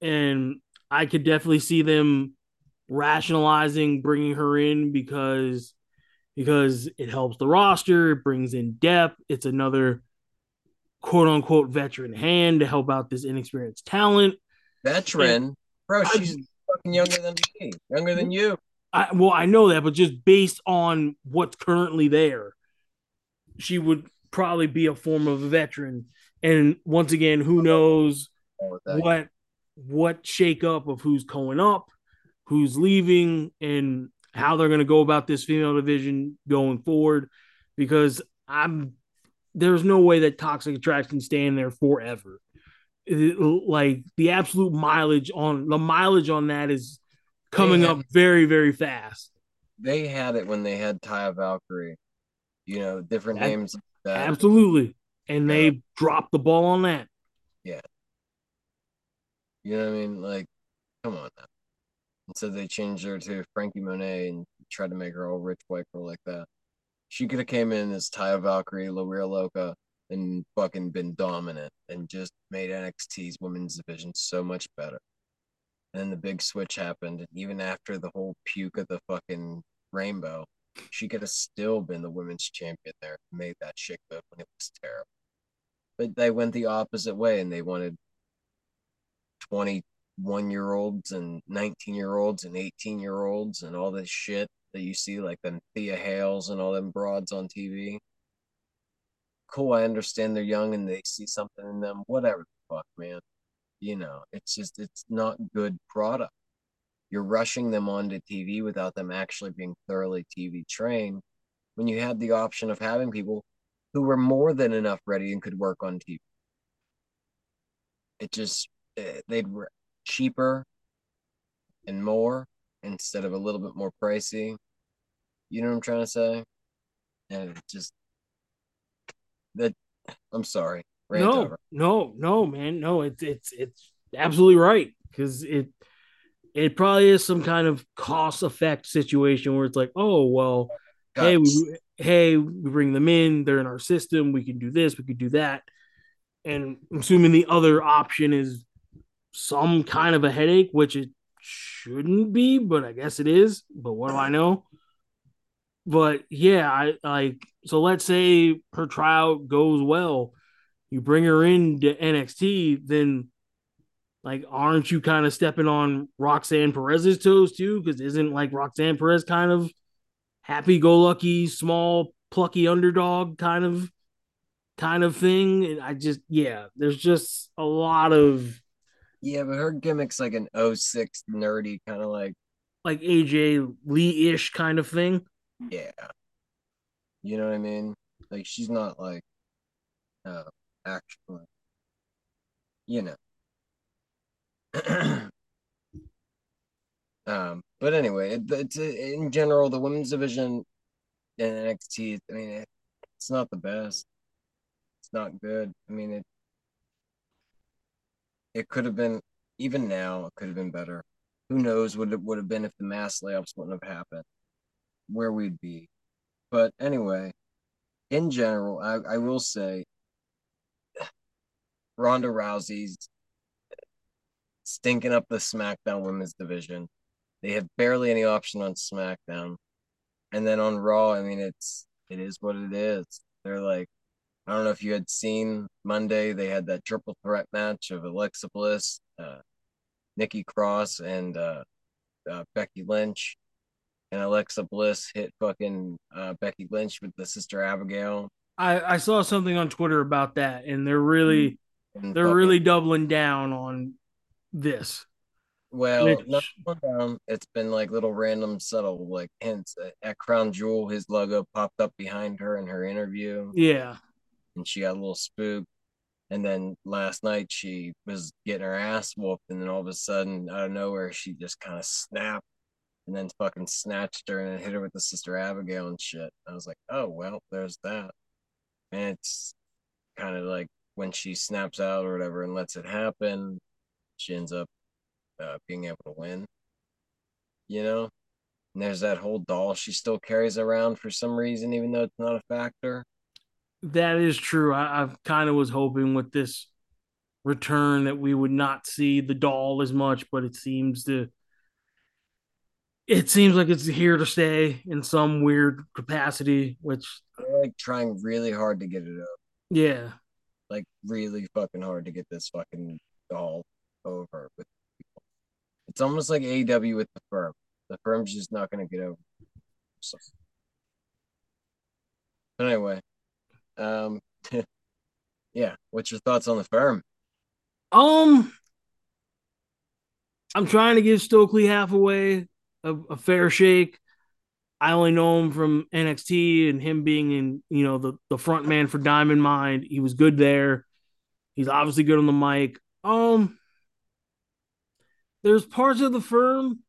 And I could definitely see them rationalizing bringing her in because because it helps the roster, it brings in depth, it's another quote unquote veteran hand to help out this inexperienced talent. Veteran, and bro, she's I, fucking younger than me, younger than you. I, well, I know that, but just based on what's currently there, she would probably be a form of a veteran. And once again, who knows what what shake up of who's going up, who's leaving, and how they're going to go about this female division going forward. Because I'm there's no way that Toxic Attraction stay in there forever. It, like the absolute mileage on the mileage on that is coming up very very fast. They had it when they had Taya Valkyrie, you know, different that, names. That. Absolutely, and yeah. they dropped the ball on that. Yeah, you know what I mean? Like, come on now. Instead, they changed her to Frankie Monet and tried to make her all rich white girl like that. She could have came in as Taya Valkyrie, La Real Loca, and fucking been dominant and just made NXT's women's division so much better. And then the big switch happened, and even after the whole puke of the fucking rainbow, she could have still been the women's champion there, made that shit good when it was terrible. But they went the opposite way, and they wanted 21 year olds and 19 year olds and 18 year olds and all this shit that you see, like them Thea Hales and all them broads on TV. Cool, I understand they're young and they see something in them. Whatever the fuck, man you know it's just it's not good product you're rushing them onto tv without them actually being thoroughly tv trained when you had the option of having people who were more than enough ready and could work on tv it just eh, they'd be cheaper and more instead of a little bit more pricey you know what i'm trying to say and it just that i'm sorry no, over. no, no, man, no. It's it's it's absolutely right because it it probably is some kind of cost effect situation where it's like, oh well, Guts. hey, we, hey, we bring them in, they're in our system, we can do this, we could do that, and I'm assuming the other option is some kind of a headache, which it shouldn't be, but I guess it is. But what do I know? But yeah, I like so. Let's say her tryout goes well you bring her into NXT, then like aren't you kind of stepping on Roxanne Perez's toes too? Because isn't like Roxanne Perez kind of happy go lucky, small, plucky underdog kind of kind of thing? And I just yeah, there's just a lot of yeah, but her gimmick's like an 06 nerdy kind of like like AJ Lee ish kind of thing. Yeah. You know what I mean? Like she's not like uh actually. You know. [clears throat] um, but anyway, it, it's in general the women's division in NXT. I mean, it, it's not the best. It's not good. I mean, it it could have been even now. It could have been better. Who knows what it would have been if the mass layoffs wouldn't have happened? Where we'd be. But anyway, in general, I, I will say [sighs] Ronda Rousey's stinking up the SmackDown Women's Division. They have barely any option on SmackDown, and then on Raw, I mean, it's it is what it is. They're like, I don't know if you had seen Monday. They had that triple threat match of Alexa Bliss, uh, Nikki Cross, and uh, uh, Becky Lynch. And Alexa Bliss hit fucking uh, Becky Lynch with the sister Abigail. I, I saw something on Twitter about that, and they're really they're fucking, really doubling down on this. Well, down. Um, it's been like little random subtle like hints. At Crown Jewel, his logo popped up behind her in her interview. Yeah, and she got a little spooked. And then last night she was getting her ass whooped, and then all of a sudden, out of nowhere, she just kind of snapped, and then fucking snatched her and hit her with the sister Abigail and shit. I was like, oh well, there's that. And it's kind of like when she snaps out or whatever and lets it happen, ends up uh, being able to win. you know. And there's that whole doll she still carries around for some reason, even though it's not a factor. That is true. I, I kind of was hoping with this return that we would not see the doll as much, but it seems to it seems like it's here to stay in some weird capacity, which They're like trying really hard to get it up. yeah. Like really fucking hard to get this fucking doll over with people. It's almost like AEW with the firm. The firm's just not gonna get over. So. Anyway, um, [laughs] yeah. What's your thoughts on the firm? Um I'm trying to give Stokely Hathaway a, a fair shake. I only know him from NXT and him being in, you know, the, the front man for Diamond Mind. He was good there. He's obviously good on the mic. Um, there's parts of the firm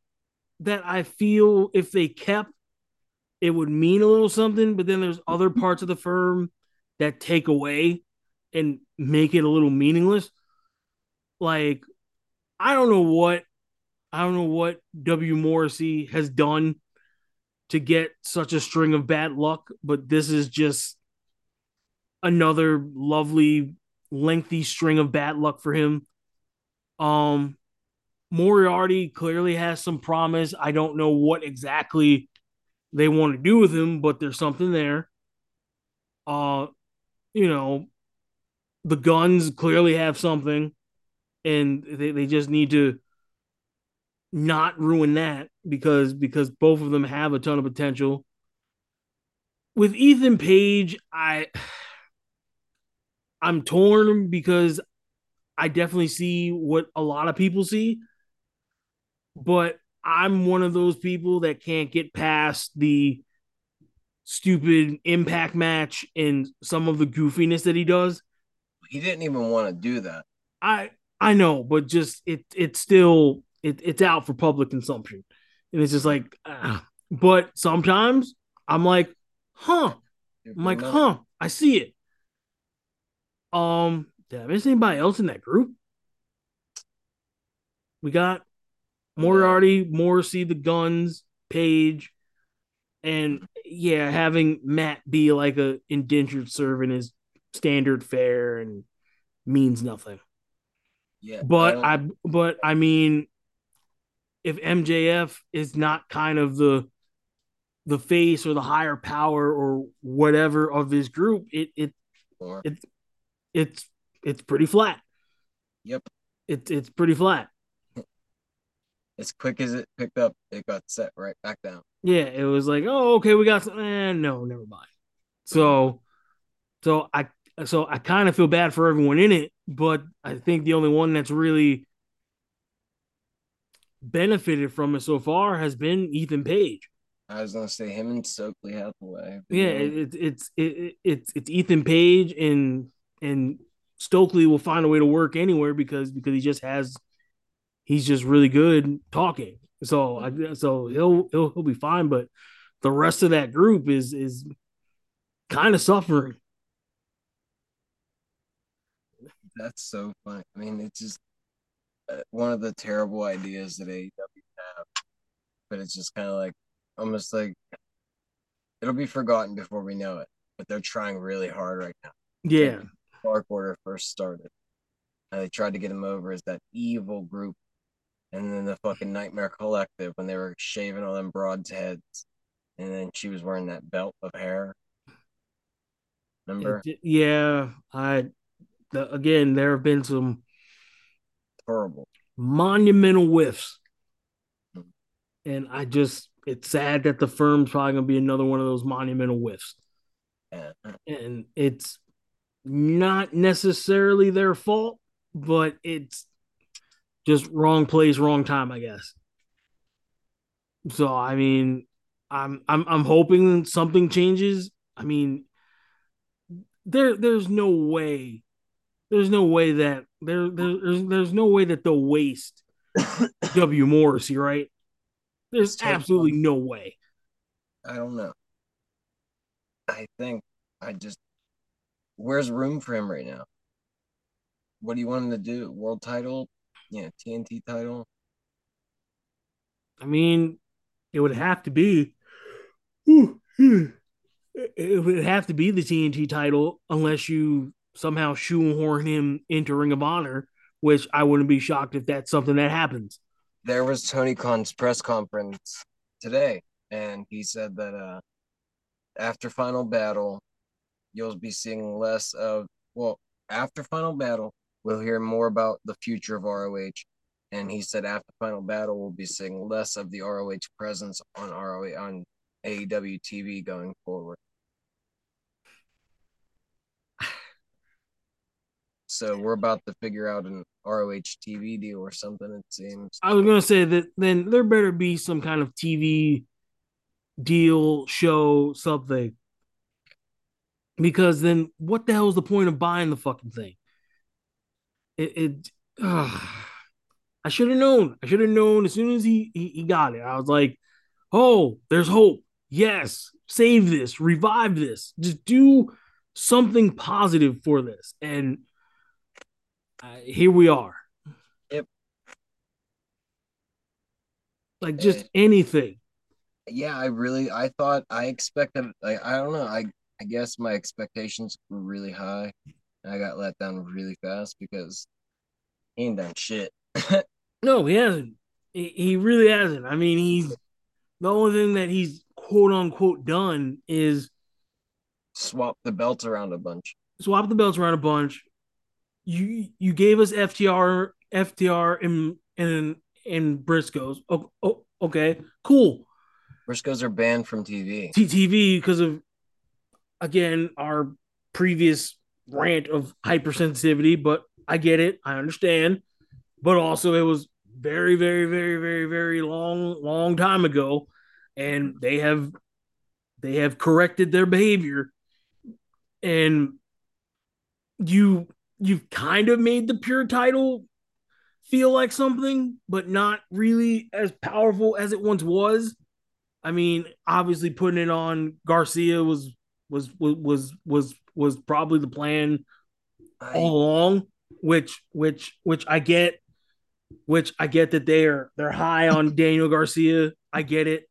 that I feel if they kept, it would mean a little something. But then there's other parts of the firm that take away and make it a little meaningless. Like, I don't know what I don't know what W Morrissey has done to get such a string of bad luck, but this is just another lovely lengthy string of bad luck for him. Um Moriarty clearly has some promise. I don't know what exactly they want to do with him, but there's something there. Uh you know, the Gunns clearly have something and they, they just need to not ruin that because because both of them have a ton of potential. With Ethan Page, I [sighs] I'm torn because I definitely see what a lot of people see, but I'm one of those people that can't get past the stupid impact match and some of the goofiness that he does. He didn't even want to do that. I I know, but just it it's still it, it's out for public consumption, and it's just like, ah. but sometimes I'm like, huh, I'm like, huh, I see it. Um, did I miss anybody else in that group? We got Moriarty, Morrissey, the Gunns, Page, and yeah, having Matt be like a indentured servant is standard fare and means nothing. Yeah, but I, I but I mean, if MJF is not kind of the the face or the higher power or whatever of this group, it it it it's it's pretty flat. Yep. It's it's pretty flat. As quick as it picked up, it got set right back down. Yeah, it was like, oh, okay, we got some. Eh, no, never mind. So, so I so I kind of feel bad for everyone in it, but I think the only one that's really benefited from it so far has been Ethan Page. I was gonna say him and Stokely Hathaway. Yeah, it, it's it, it's it's Ethan Page and and Stokely will find a way to work anywhere because because he just has he's just really good talking. So I so he'll he'll he'll be fine, but the rest of that group is is kind of suffering. That's so funny. I mean, it's just uh, one of the terrible ideas that AEW have, but it's just kind of like almost like it'll be forgotten before we know it. But they're trying really hard right now. Yeah. Dark Order first started, and they tried to get him over as that evil group, and then the fucking Nightmare Collective when they were shaving all them broads' heads, and then she was wearing that belt of hair. Remember? Yeah, I. The, again, there have been some horrible monumental whiffs, mm-hmm. and I just it's sad that the firm's probably gonna be another one of those monumental whiffs. Yeah. And it's not necessarily their fault, but it's just wrong place, wrong time, I guess. So I mean, I'm I'm I'm hoping something changes. I mean, there there's no way, there's no way that there, there there's there's no way that they'll waste [coughs] W Morrissey, right? There's absolutely no way. I don't know. I think I just where's room for him right now? What do you want him to do? World title? Yeah, TNT title. I mean, it would have to be. It would have to be the TNT title unless you somehow shoehorn him into Ring of Honor, which I wouldn't be shocked if that's something that happens. There was Tony Khan's press conference today, and he said that uh, after Final Battle, you'll be seeing less of well after Final Battle, we'll hear more about the future of ROH. And he said after Final Battle, we'll be seeing less of the ROH presence on ROH on AEW TV going forward. [sighs] So we're about to figure out an ROH TV deal or something. It seems. I was gonna say that then there better be some kind of TV deal, show, something. Because then, what the hell is the point of buying the fucking thing? It, it I should have known. I should have known as soon as he, he he got it. I was like, oh, there's hope. Yes, save this, revive this, just do something positive for this. And uh, here we are. Yep. Like just anything. Yeah, I really I thought I expected like I don't know, I I guess my expectations were really high. I got let down really fast because he ain't done shit. [laughs] no, he hasn't. He, he really hasn't. I mean, he's the only thing that he's quote unquote done is swap the belts around a bunch. Swap the belts around a bunch. You you gave us FTR, FTR, and and and Briscoes. Oh, oh okay, cool. Briscoes are banned from TV. TV because of again our previous rant of hypersensitivity, but I get it. I understand. But also, it was very, very, very, very, very long, long time ago, and they have they have corrected their behavior, and you you've kind of made the pure title feel like something, but not really as powerful as it once was. I mean, obviously putting it on Garcia was was was was was probably the plan all along, which which which I get, which I get that they're they're high on [laughs] Daniel Garcia. I get it.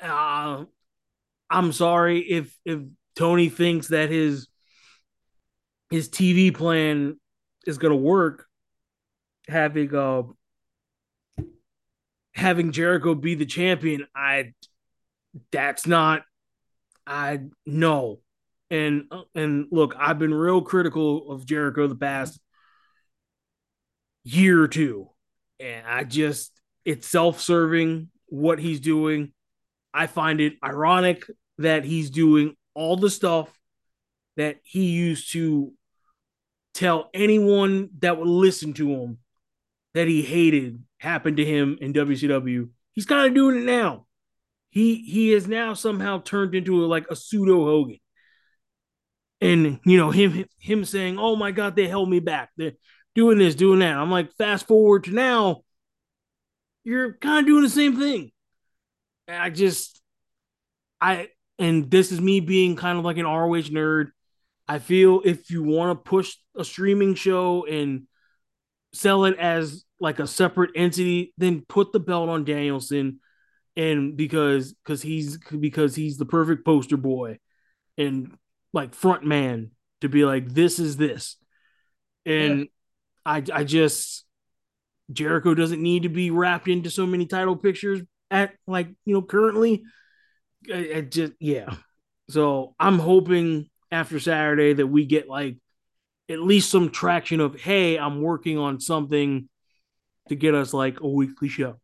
Uh, I'm sorry if if Tony thinks that his his TV plan is going to work. Having uh having Jericho be the champion, I that's not I no. And uh, and look, I've been real critical of Jericho the past year or two. And I just it's self-serving what he's doing. I find it ironic that he's doing all the stuff that he used to tell anyone that would listen to him that he hated happened to him in WCW. He's kind of doing it now he he has now somehow turned into a, like a pseudo Hogan. And you know him him saying, "Oh my God, they held me back. They're doing this, doing that." I'm like, fast forward to now, you're kind of doing the same thing. I just, I and this is me being kind of like an ROH nerd. I feel if you want to push a streaming show and sell it as like a separate entity, then put the belt on Danielson and because because he's because he's the perfect poster boy and like front man to be like this is this and yeah. i i just jericho doesn't need to be wrapped into so many title pictures at like you know currently I, I just yeah so i'm hoping after saturday that we get like at least some traction of hey i'm working on something to get us like a weekly show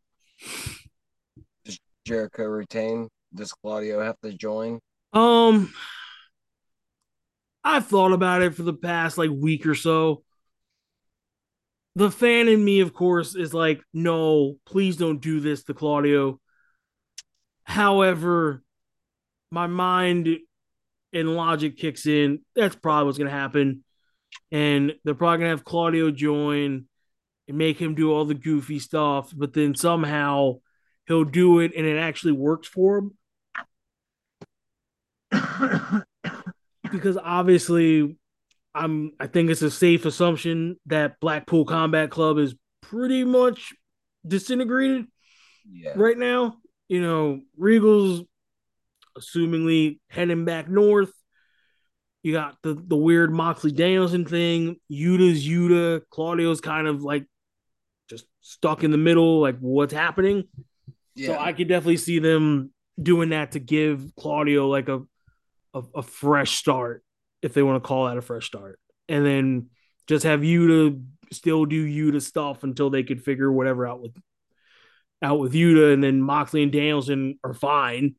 does Jericho retain? Does Claudio have to join? Um, I've thought about it for the past like week or so. The fan in me, of course, is like, no, please don't do this to Claudio. However, my mind and logic kicks in. That's probably what's going to happen. And they're probably going to have Claudio join and make him do all the goofy stuff. But then somehow he'll do it and it actually works for him. [coughs] [coughs] because obviously I'm I think it's a safe assumption that Blackpool Combat Club is pretty much disintegrated. Yeah. right now. You know, Regal's assumingly heading back north. You got the the weird Moxley Danielson thing. Yuta's Yuta. Claudio's kind of like just stuck in the middle. Like, what's happening? Yeah. So I could definitely see them doing that to give Claudio like a a, a fresh start, if they want to call that a fresh start, and then just have Yuta still do Yuta stuff until they could figure whatever out with out with Yuta, and then Moxley and Danielson are fine.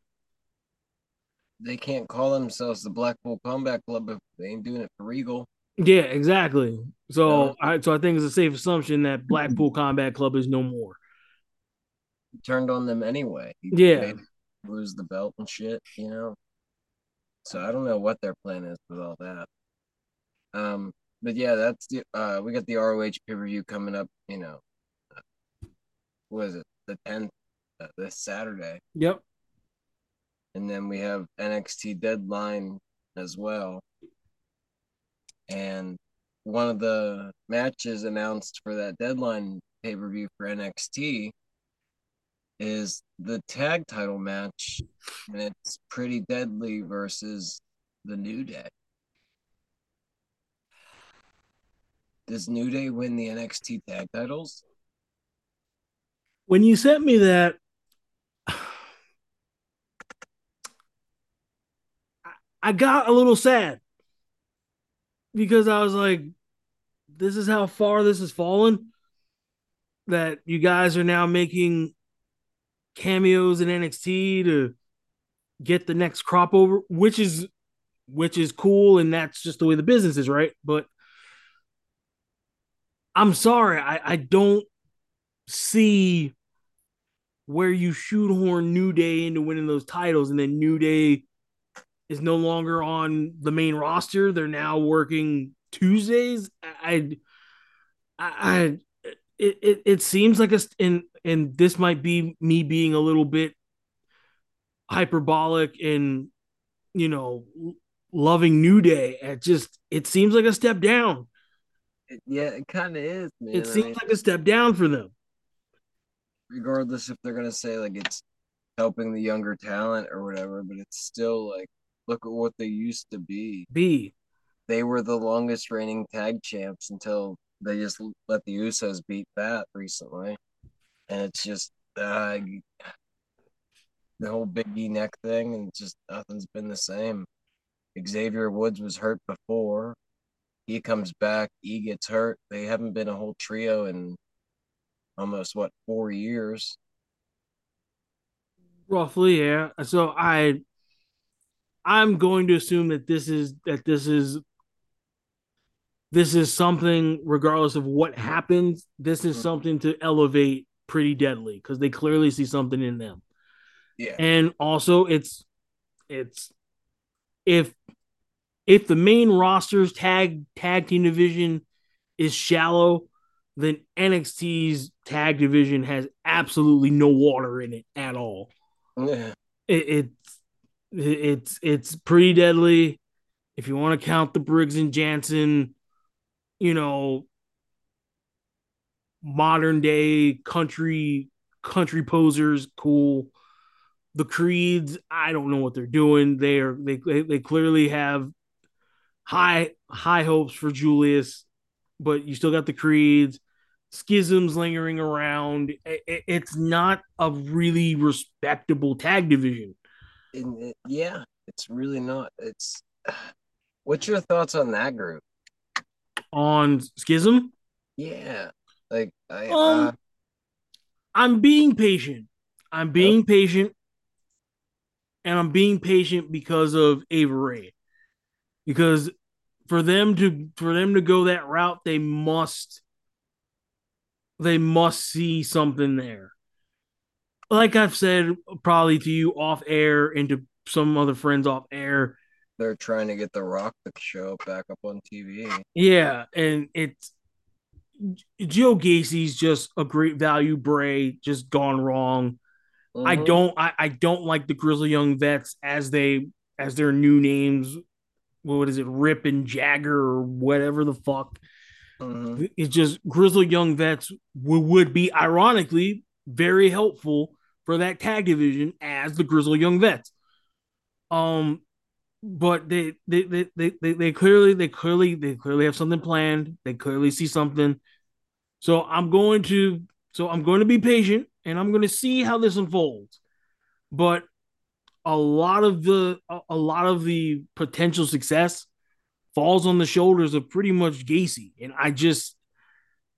they can't call themselves the Blackpool Combat Club if they ain't doing it for Regal. Yeah, exactly. So Yeah. I so I think it's a safe assumption that Blackpool [clears throat] Combat Club is no more. Turned on them anyway. He Yeah. lose the belt and shit, you know. So I don't know what their plan is with all that. Um, but yeah, that's the uh we got the ROH pay per view coming up, you know. Uh, what is it? The tenth uh, this Saturday. Yep. and then we have NXT Deadline as well. And one of the matches announced for that Deadline pay per view for NXT is the tag title match, and it's Pretty Deadly versus the New Day. Does New Day win the NXT tag titles? When you sent me that, I got a little sad because I was like, this is how far this has fallen. That you guys are now making cameos in NXT to get the next crop over, which is which is cool, and that's just the way the business is, right? But I'm sorry, I, I don't see where you shoehorn New Day into winning those titles, and then New Day is no longer on the main roster. They're now working Tuesdays. I, I, I it, it, it seems like a and and this might be me being a little bit hyperbolic and you know loving New Day. It just it seems like a step down. Yeah, it kind of is, man. It I seems mean, like a step down for them. regardless if they're gonna say like it's helping the younger talent or whatever, but it's still like look at what they used to be. B. They were the longest reigning tag champs until they just let the Usos beat that recently, and it's just uh, the whole Big E neck thing, and just nothing's been the same. Xavier Woods was hurt before. He comes back. E gets hurt. They haven't been a whole trio in almost what four years. Roughly, yeah. So I I'm going to assume that this is that this is this is something regardless of what happens, this is Mhm. something to elevate pretty deadly because they clearly see something in them. Yeah. And also it's it's if if the main roster's tag tag team division is shallow, then NXT's tag division has absolutely no water in it at all Yeah. it, it's it's it's pretty deadly. If you want to count the Briggs and Jansen, you know, modern day country country posers, cool. The Creeds, I don't know what they're doing. They are they they, they clearly have high high hopes for Julius, but you still got the Creeds. Schisms lingering around. It- it- it's not a really respectable tag division. And it- yeah, it's really not. It's [sighs] what's your thoughts on that group? on Schism. Yeah, like I Um, uh, I'm being patient. I'm being patient, and I'm being patient because of Avery. Because for them to for them to go that route, they must they must see something there. Like I've said, probably to you off air and to some other friends off air. they're trying to get the Rock to show back up on TV. Yeah, and it's Joe Gacy's just a great value Bray, just gone wrong. I Mhm. don't I, I don't like the Grizzly Young Vets as they as their new names. What is it, Rip and Jagger or whatever the fuck? Mhm. It's just Grizzly Young Vets would, would be ironically very helpful for that tag division as the Grizzled Young Vets. Um, but they they, they they they they clearly they clearly they clearly have something planned. They clearly see something. So I'm going to so I'm going to be patient and I'm going to see how this unfolds. But a lot of the a lot of the potential success falls on the shoulders of pretty much Gacy, and I just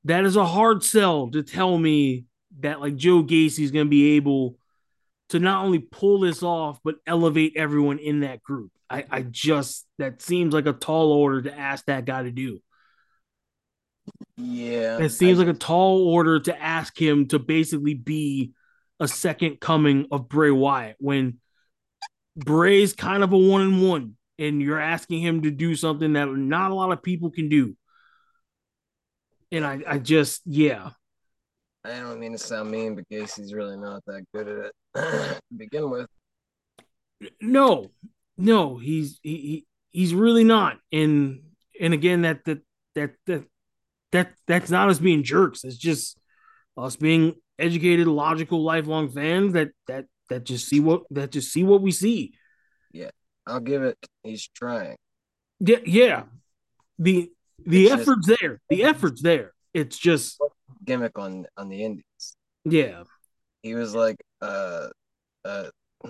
that is a hard sell to tell me that like Joe Gacy is going to be able to not only pull this off but elevate everyone in that group. I, I just that seems like a tall order to ask that guy to do. Yeah. It seems I, like a tall order to ask him to basically be a second coming of Bray Wyatt when Bray's kind of a one and one, and you're asking him to do something that not a lot of people can do. And I, I just, yeah. I don't mean to sound mean, but Gacy's really not that good at it [clears throat] to begin with. No, no, he's he, he's really not. And and again, that that that that that that's not us being jerks. It's just us being educated, logical, lifelong fans that that that just see what that just see what we see. Yeah, I'll give it. He's trying. Yeah, yeah. The the it's effort's just, there. The effort's there. It's just gimmick on on the Indies. Yeah, he was like uh, a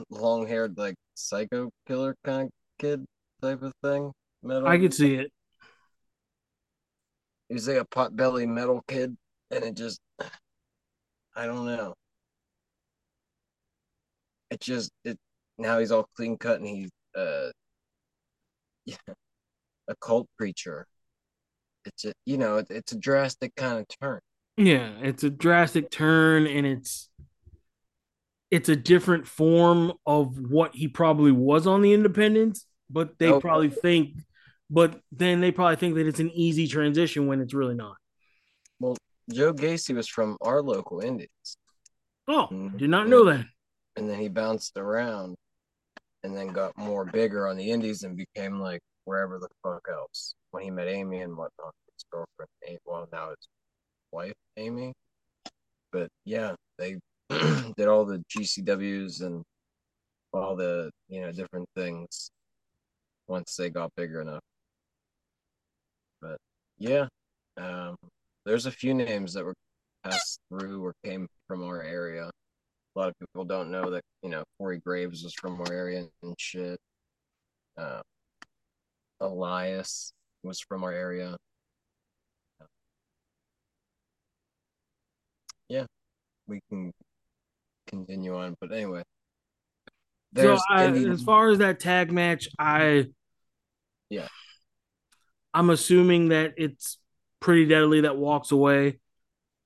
long haired like psycho killer kind of kid type of thing. Metal. I could see it. He was like a pot belly metal kid, and it just I don't know. It just it now he's all clean cut and he's uh [laughs] yeah, a cult preacher. It's a you know it, it's a drastic kind of turn. Yeah, it's a drastic turn and it's it's a different form of what he probably was on the independents, but they okay. probably think but then they probably think that it's an easy transition when it's really not. Well, Joe Gacy was from our local Indies. Oh, and, did not know that. And then he bounced around and then got more bigger on the Indies and became like wherever the fuck else when he met Amy and whatnot. His girlfriend, well, now his wife, Amy. But yeah, they [clears throat] did all the GCWs and all the, you know, different things once they got bigger enough. Yeah, um, there's a few names that were passed through or came from our area. A lot of people don't know that you know Corey Graves was from our area and shit. Uh, Elias was from our area. Yeah, we can continue on, but anyway. So I, as far as that tag match, I yeah, I'm assuming that it's pretty deadly that walks away.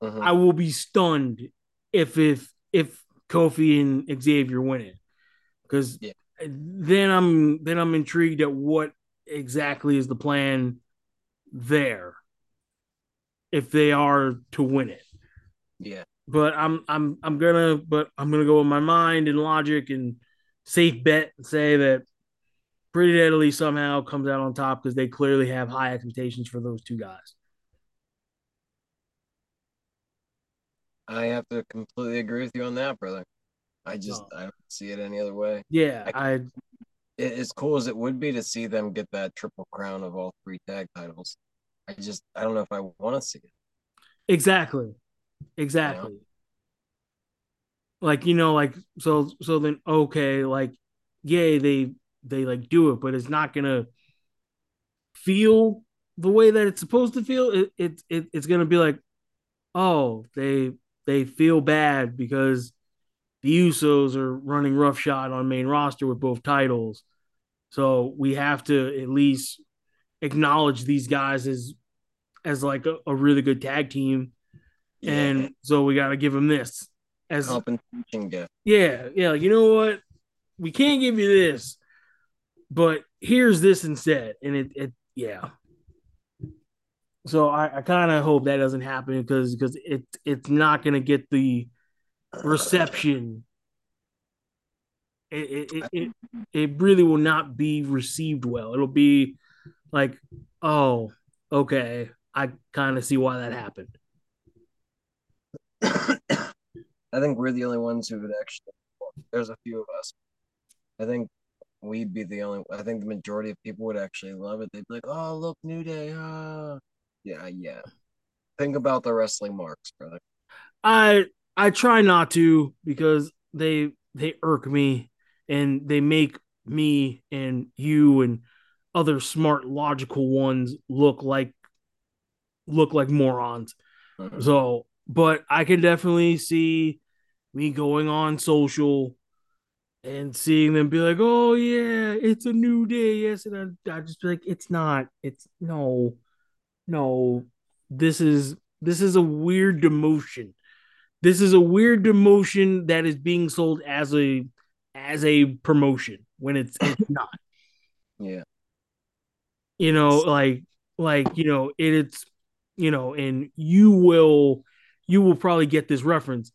Uh-huh. I will be stunned if if if Kofi and Xavier win it, because yeah. then I'm then I'm intrigued at what exactly is the plan there if they are to win it. Yeah. But I'm I'm I'm gonna but I'm gonna go with my mind and logic and safe bet and say that Pretty Deadly somehow comes out on top because they clearly have high expectations for those two guys. I have to completely agree with you on that, brother. I just oh. I don't see it any other way. Yeah, I, I as cool as it would be to see them get that triple crown of all three tag titles. I just I don't know if I want to see it. Exactly. Exactly. You know? Like you know, like so so then okay, like yay, they they like do it, but it's not gonna feel the way that it's supposed to feel. It, it, it it's gonna be like, oh, they they feel bad because the Usos are running roughshod on main roster with both titles. So we have to at least acknowledge these guys as as like a, a really good tag team. Yeah. And so we got to give them this as compensation gift. Yeah, yeah. Like, you know what? We can't give you this, but here's this instead. And it, it yeah. So I, I kind of hope that doesn't happen because because it it's not gonna get the reception. It, it, it, it really will not be received well. It'll be like, oh, okay, I kind of see why that happened. [coughs] I think we're the only ones who would actually. There's a few of us. I think we'd be the only. I think the majority of people would actually love it. They'd be like, "Oh, look, New Day!" Ah. Yeah, yeah. Think about the wrestling marks, brother. I I try not to because they they irk me and they make me and you and other smart logical ones look like look like morons. Mm-hmm. So, but I can definitely see me going on social and seeing them be like, "Oh yeah, it's a new day." Yes, and I, I just be like, "It's not. It's no, no. This is this is a weird demotion. This is a weird demotion that is being sold as a as a promotion when it's it's [coughs] not. Yeah. You know, like like you know, it, it's you know, and you will you will probably get this reference.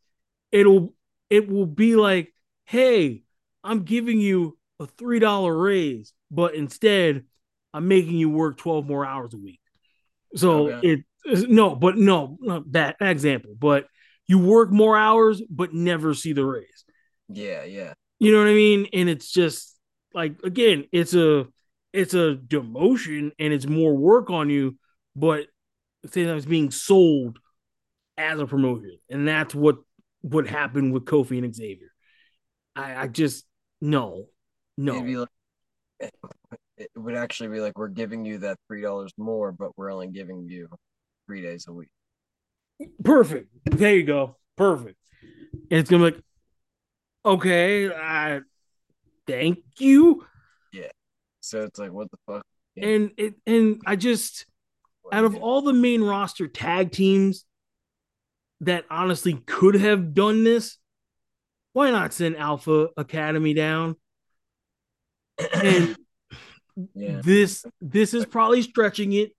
It'll it will be like, hey, I'm giving you a three dollar raise, but instead I'm making you work 12 more hours a week. So okay. it no, but no, not that example, but you work more hours but never see the raise. Yeah, yeah. You know what I mean? And it's just like again, it's a it's a demotion and it's more work on you, but it's being sold as a promotion. And that's what what happened with Kofi and Xavier. I, I just no, no. Like, it would actually be like we're giving you that three dollars more, but we're only giving you three days a week. Perfect. There you go. Perfect. And it's gonna be like, okay, I thank you. Yeah. So it's like, what the fuck? Yeah. And it and I just out of all the main roster tag teams that honestly could have done this, why not send Alpha Academy down? And [clears throat] yeah. this this is probably stretching it,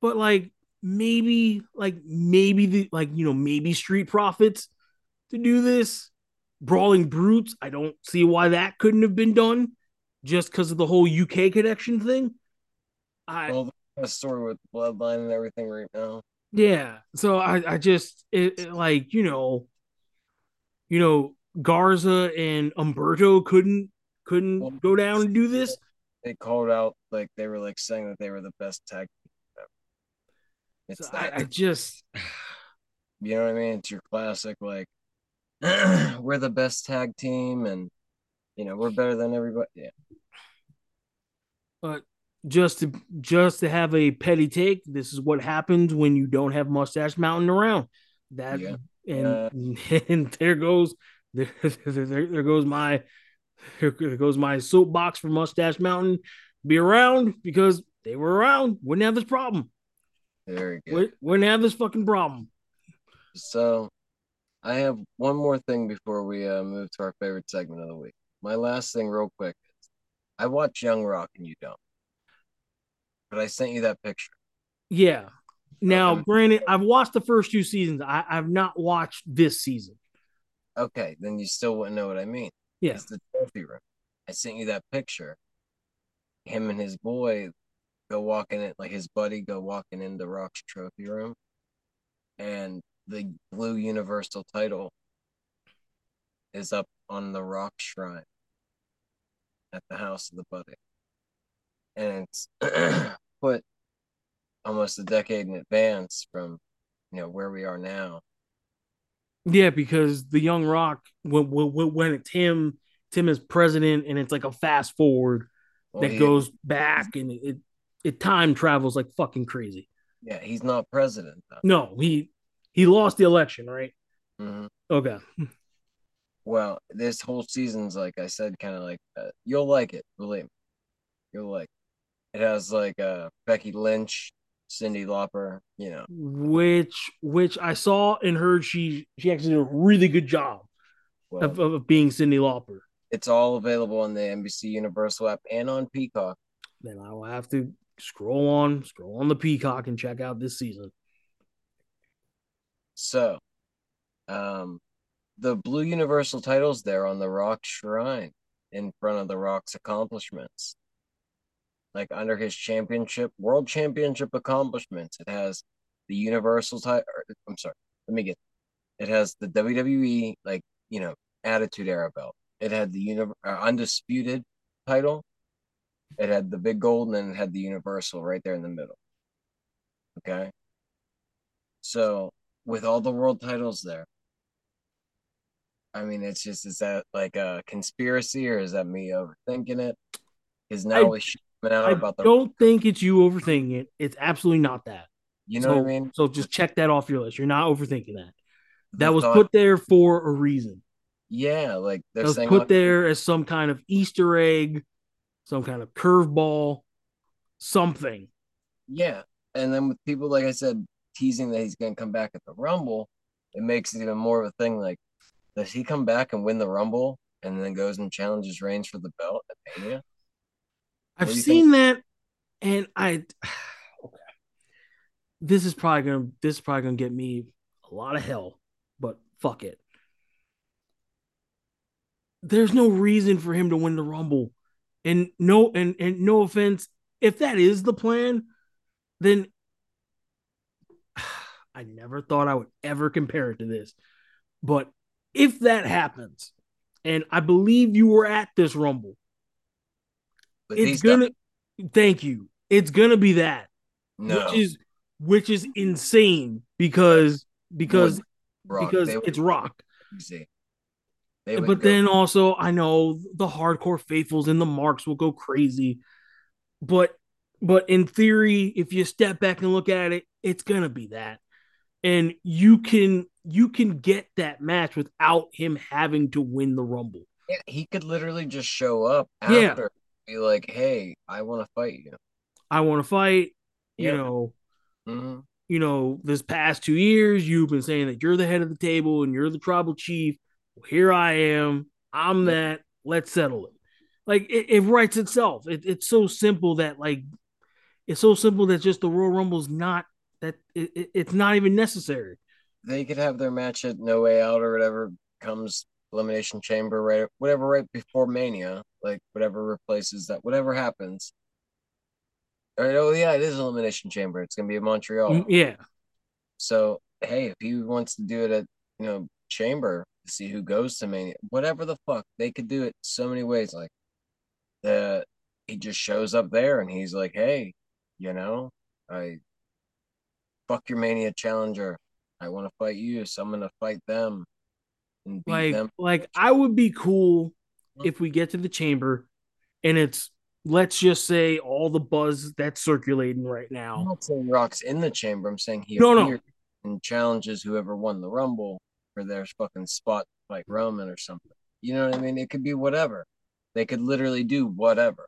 but like maybe like maybe the like you know maybe Street Profits to do this. Brawling Brutes, I don't see why that couldn't have been done just because of the whole UK connection thing. I well, the story with Bloodline and everything right now. Yeah, so I I just it, it like you know, you know Garza and Humberto couldn't couldn't well, go down and do this. They called out like they were like saying that they were the best tag ever. It's so that I, I just [sighs] you know what I mean? It's your classic like [clears throat] we're the best tag team and you know we're better than everybody. Yeah. But just to just to have a petty take, this is what happens when you don't have Mustache Mountain around. That yeah. and uh, [laughs] and there goes [laughs] there, there, there goes my there goes my soapbox for Mustache Mountain. Be around because they were around. Wouldn't have this problem. Very good. Wouldn't have this fucking problem. So, I have one more thing before we uh, move to our favorite segment of the week. My last thing, real quick, is I watch Young Rock and you don't, but I sent you that picture. Yeah. Now, okay. granted, I've watched the first two seasons. I, I've not watched this season. Okay, then you still wouldn't know what I mean. Yeah. It's the trophy room. I sent you that picture. Him and his boy go walking it, like his buddy go walking into Rock's trophy room. And the blue universal title is up on the rock shrine at the house of the buddy. And it's [clears throat] put almost a decade in advance from you know where we are now yeah, because the Young Rock when when, when it's him, Tim is president, and it's like a fast forward well, that goes back and it it time travels like fucking crazy. Yeah, he's not president. Though. No, he he lost the election, right? Mm-hmm. Okay. Well, this whole season's like I said, kind of like uh, you'll like it, believe me. You'll like. It has like uh Becky Lynch Cyndi Lauper, you know. Which which I saw and heard she she actually did a really good job well, of, of being Cyndi Lauper. It's all available on the NBC Universal app and on Peacock. Then I will have to scroll on, scroll on the Peacock and check out this season. So, um, the blue Universal titles there on the Rock Shrine in front of the Rock's accomplishments like under his championship, world championship accomplishments. It has the universal title. I'm sorry, let me get It has the WWE like you know Attitude Era belt. It had the uni- uh, undisputed title. It had the big gold, and then it had the Universal right there in the middle. Okay. So with all the world titles there, I mean, it's just is that like a conspiracy or is that me overthinking it? Is now we out I about the. Don't think it's you overthinking it. It's absolutely not that. You know so, what I mean? So just check that off your list. You're not overthinking that. That was thought, put there for a reason. Yeah, like that was put there as some kind of Easter egg, some kind of curveball, something. Yeah, and then with people like I said teasing that he's going to come back at the Rumble, it makes it even more of a thing. Like, does he come back and win the Rumble and then goes and challenges Reigns for the belt at Mania? I've seen think? that, and I. [sighs] Okay, this is probably gonna this is probably gonna get me a lot of hell, but fuck it. There's no reason for him to win the Rumble, and no and and no offense, if that is the plan, then [sighs] I never thought I would ever compare it to this. But if that happens, and I believe you were at this Rumble, but it's gonna thank you. It's gonna be that. No. Which is which is insane because because rock. because it's rock. But go. then also I know the hardcore faithfuls and the marks will go crazy. But but in theory, if you step back and look at it, it's gonna be that and you can you can get that match without him having to win the rumble. Yeah, he could literally just show up after yeah. Be like, "Hey, I want to fight you. I want to fight." Yeah. You know, mm-hmm. you know, this past two years, you've been saying that you're the head of the table and you're the tribal chief. Well, here I am. I'm that. Let's settle it. Like it, it writes itself. It, it's so simple that like it's so simple that just the Royal Rumble's not that it, it, it's not even necessary. They could have their match at No Way Out or whatever comes Elimination Chamber, right? Whatever, right before Mania, like whatever replaces that, whatever happens. All right, oh yeah, it is Elimination Chamber. It's gonna be in Montreal. Mm, yeah. So hey, if he wants to do it at you know Chamber to see who goes to Mania, whatever the fuck, they could do it so many ways. Like the he just shows up there and he's like, hey, you know, I fuck your mania challenger. I want to fight you, so I'm gonna fight them like, them. Like I would be cool if we get to the chamber and it's let's just say all the buzz that's circulating right now. I'm not saying Rock's in the chamber. I'm saying he no, no. and challenges whoever won the Rumble for their fucking spot like Roman or something. You know what I mean? It could be whatever. They could literally do whatever.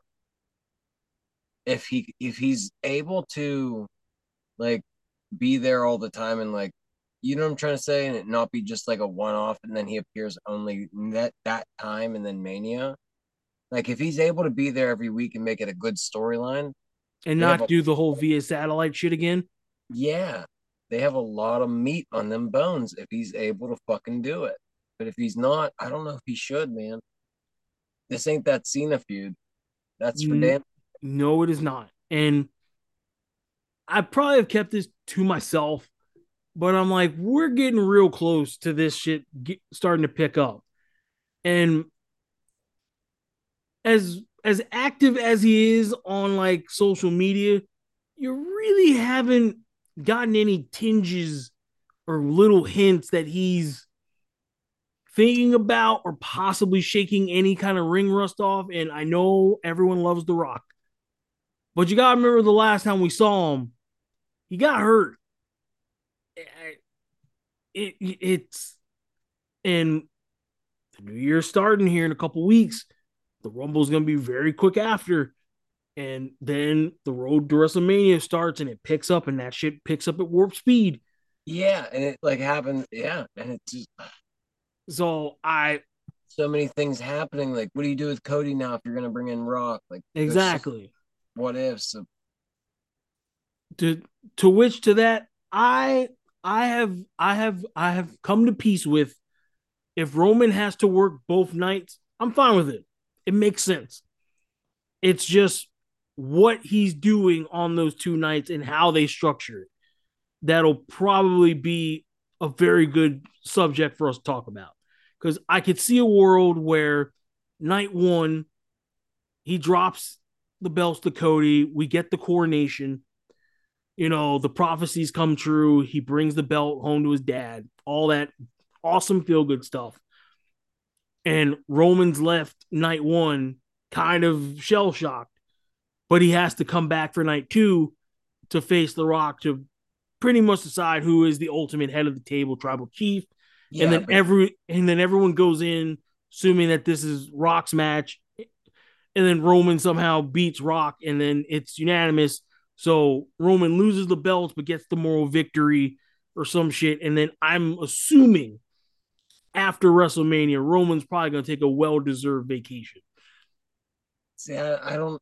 If he if he's able to like be there all the time and like you know what I'm trying to say, and it not be just like a one off and then he appears only that that time and then Mania. Like if he's able to be there every week and make it a good storyline and not a, do the whole via satellite shit again. Yeah. They have a lot of meat on them bones if he's able to fucking do it. But if he's not, I don't know if he should, man. This ain't that Cena feud. That's for damn. No, it is not. And I probably have kept this to myself, but I'm like, we're getting real close to this shit get, starting to pick up. And as as active as he is on like social media, you really haven't gotten any tinges or little hints that he's thinking about or possibly shaking any kind of ring rust off. And I know everyone loves The Rock, but you got to remember the last time we saw him, he got hurt. It, it, it's and the new year starting here in a couple weeks. The Rumble is going to be very quick after, and then the road to WrestleMania starts, and it picks up, and that shit picks up at warp speed. Yeah, and it like happened. Yeah, and it's just so I so many things happening. Like, what do you do with Cody now if you're going to bring in Rock? Like, exactly. What ifs? to to which to that I I have I have I have come to peace with if Roman has to work both nights, I'm fine with it. It makes sense. It's just what he's doing on those two nights and how they structure it. That'll probably be a very good subject for us to talk about because I could see a world where night one he drops the belts to Cody, we get the coronation, you know, the prophecies come true, he brings the belt home to his dad, all that awesome feel good stuff. And Roman's left night one kind of shell shocked, but he has to come back for night two to face The Rock to pretty much decide who is the ultimate head of the table, tribal chief. Yeah, and then but- every and then everyone goes in assuming that this is Rock's match, and then Roman somehow beats Rock, and then it's unanimous. So Roman loses the belts but gets the moral victory or some shit. And then I'm assuming after WrestleMania, Roman's probably going to take a well deserved vacation. See, I, I, don't.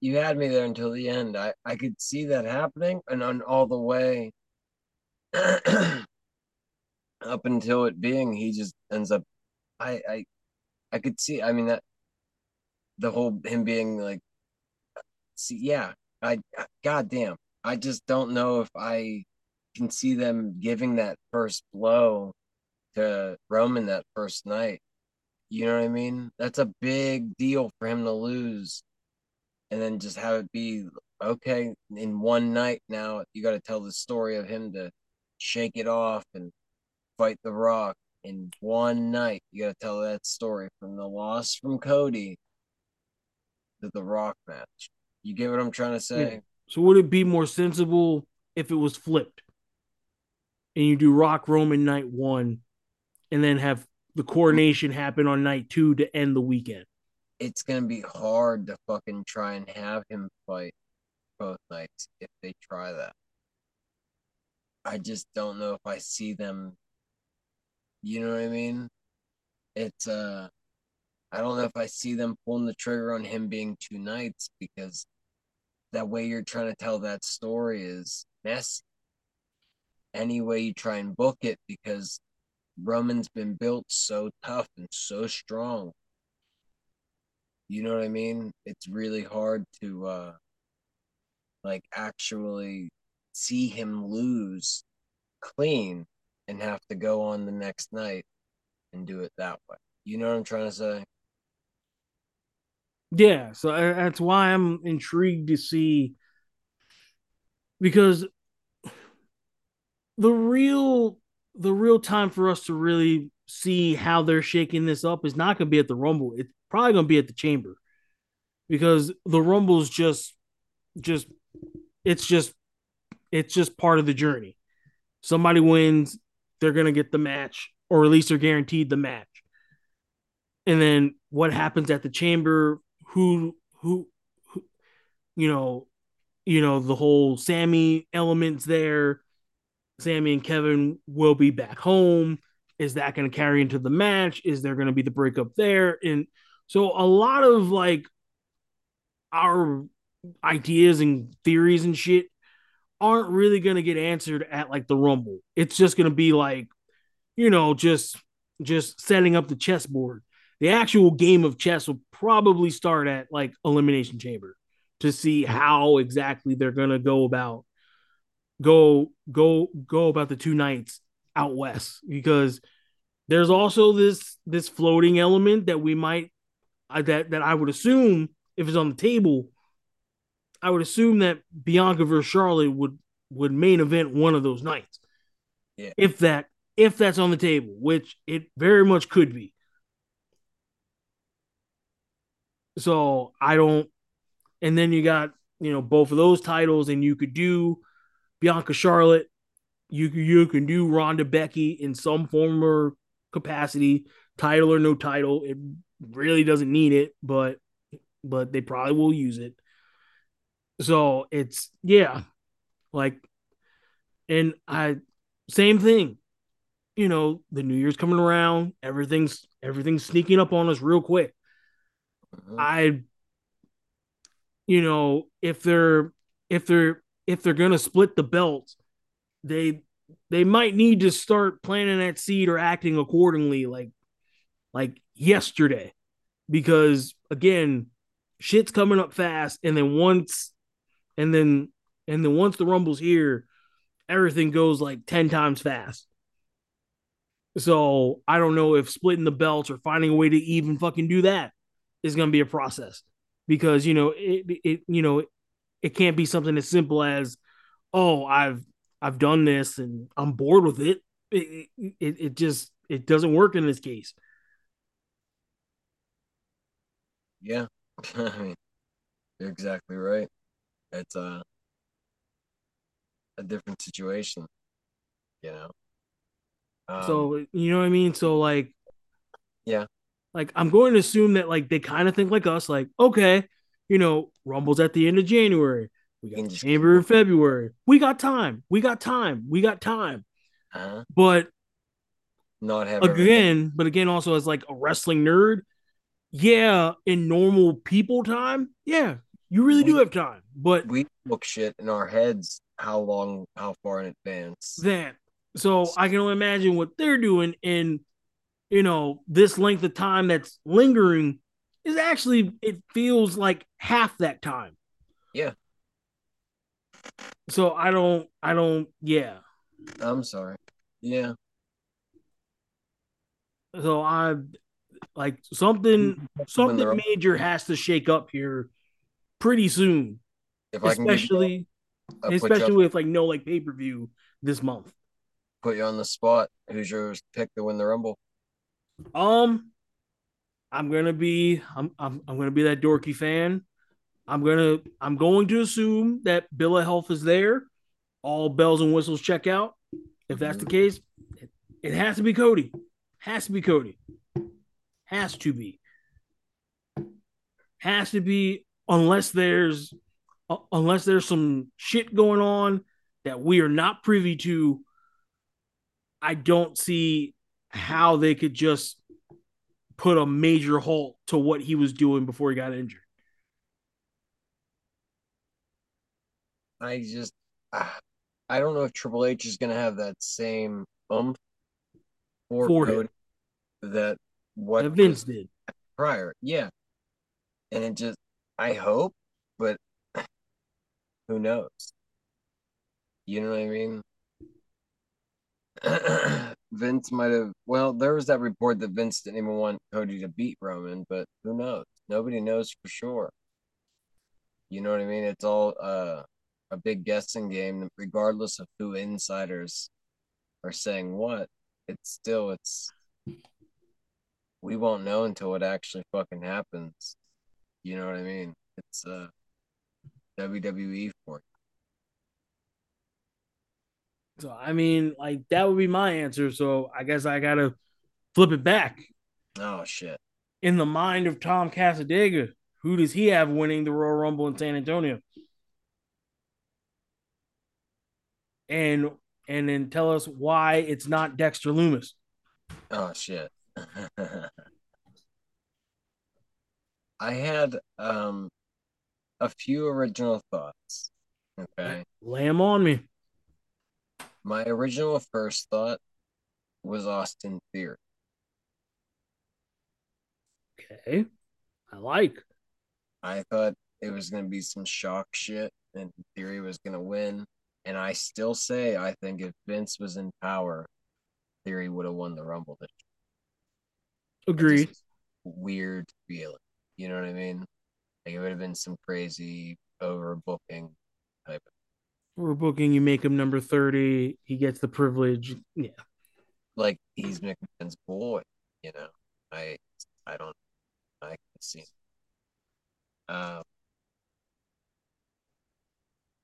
You had me there until the end. I, I could see that happening, and on all the way [clears throat] up until it being, he just ends up. I I I could see. I mean that the whole him being like, see, yeah. I goddamn. I just don't know if I can see them giving that first blow to Roman that first night. You know what I mean? That's a big deal for him to lose and then just have it be okay in one night now you got to tell the story of him to shake it off and fight the rock in one night you got to tell that story from the loss from cody to the rock match you get what i'm trying to say yeah. so would it be more sensible if it was flipped and you do rock roman night one and then have the coronation happen on night two to end the weekend it's gonna be hard to fucking try and have him fight both nights if they try that. I just don't know if I see them. You know what I mean? It's uh, I don't know if I see them pulling the trigger on him being two nights because that way you're trying to tell that story is messy. Any way you try and book it because Roman's been built so tough and so strong you know what I mean? It's really hard to uh like actually see him lose clean and have to go on the next night and do it that way. You know what I'm trying to say? Yeah, so that's why I'm intrigued to see because the real the real time for us to really see how they're shaking this up is not going to be at the Rumble. It's probably going to be at the Chamber because the Rumble's just, just, it's just, it's just part of the journey. Somebody wins, they're going to get the match, or at least they're guaranteed the match. And then what happens at the Chamber? Who, who, you know, you know, the whole Sami elements there. Sami and Kevin will be back home is that going to carry into the match? Is there going to be the breakup there? And so a lot of like our ideas and theories and shit aren't really going to get answered at like the rumble. It's just going to be like, you know, just just setting up the chessboard. The actual game of chess will probably start at like elimination chamber to see how exactly they're going to go about go go go about the two nights out west because there's also this this floating element that we might uh, that that I would assume if it's on the table, I would assume that Bianca versus Charlotte would would main event one of those nights. Yeah. If that if that's on the table, which it very much could be. So I don't and then you got, you know, both of those titles and you could do Bianca Charlotte you you can do Ronda Becky in some form or capacity, title or no title. It really doesn't need it, but but they probably will use it. So it's yeah, like, and I same thing. You know, the New Year's coming around. Everything's everything's sneaking up on us real quick. Mm-hmm. I, you know, if they're if they're if they're gonna split the belt, they they might need to start planting that seed or acting accordingly like like yesterday because again shit's coming up fast and then once and then and then once the rumble's here everything goes like 10 times fast So I don't know if splitting the belts or finding a way to even fucking do that is going to be a process because you know it, it you know it can't be something as simple as oh I've I've done this and I'm bored with it. It it, it just it doesn't work in this case. Yeah, [laughs] I mean, you're exactly right. It's a a different situation, you know. Um, so you know what I mean. So like, yeah, like I'm going to assume that like they kind of think like us. Like, okay, you know, Rumble's at the end of January. We got Chamber in February. We got time. We got time. We got time. Uh-huh. But not have again, everything. but again, also as like a wrestling nerd, yeah, in normal people time, yeah, you really we, do have time. But we book shit in our heads how long, how far in advance. That so I can only imagine what they're doing in, you know, this length of time that's lingering is actually it feels like half that time. Yeah. So I don't I don't yeah. I'm sorry. Yeah. So I like something something major has to shake up here pretty soon. If especially especially with like no like pay-per-view this month put you on the spot. Who's your pick to win the Rumble? Um, I'm gonna be I'm I'm I'm gonna be that dorky fan. I'm gonna I'm going to assume that Bill of Health is there. All bells and whistles check out. If that's the case, it, it has to be Cody. Has to be Cody. Has to be. Has to be unless there's uh, unless there's some shit going on that we are not privy to I don't see how they could just put a major halt to what he was doing before he got injured. I just, ah, I don't know if Triple H is going to have that same umph for, for him. that what that Vince did prior. Yeah. And it just, I hope, but [sighs] who knows? You know what I mean? [clears throat] Vince might have. Well, there was that report that Vince didn't even want Cody to beat Roman, but who knows? Nobody knows for sure. You know what I mean? It's all uh, a big guessing game, regardless of who insiders are saying what. It's still it's. We won't know until it actually fucking happens. You know what I mean? It's uh, WWE for you. So I mean, like that would be my answer. So I guess I gotta flip it back. Oh shit. In the mind of Tom Casadega, who does he have winning the Royal Rumble in San Antonio? And and then tell us why it's not Dexter Lumis. Oh shit. [laughs] I had um a few original thoughts. Okay. Lay them on me. My original first thought was Austin Theory. Okay. I like. I thought it was going to be some shock shit and Theory was going to win. And I still say I think if Vince was in power, Theory would have won the Rumble this year. Agreed. Weird feeling. You know what I mean? Like it would have been some crazy overbooking type of we're booking, you make him number 30, he gets the privilege. Yeah. Like he's McMahon's boy, you know. I I don't I can see. Um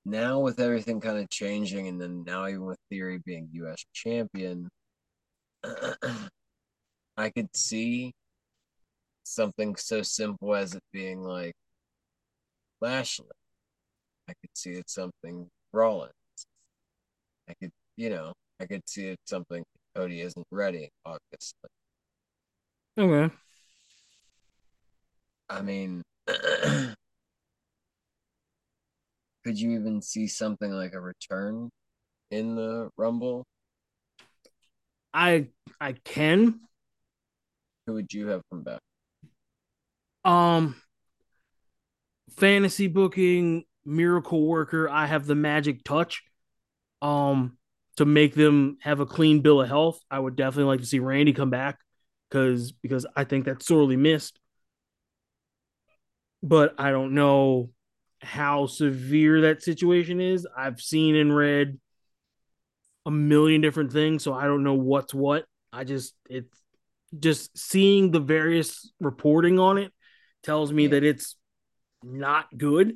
now with everything kind of changing and then now even with theory being US champion, [clears throat] I could see something so simple as it being like Lashley. I could see it something Rollins. I could, you know, I could see it something Cody isn't ready, obviously. Okay. I mean, [clears throat] could you even see something like a return in the Rumble? I I can. Who would you have come back? Um, fantasy booking miracle worker. I have the magic touch. Um, to make them have a clean bill of health, I would definitely like to see Randy come back because because I think that's sorely missed. But I don't know how severe that situation is. I've seen and read a million different things, so I don't know what's what. I just it's just seeing the various reporting on it tells me yeah. that it's not good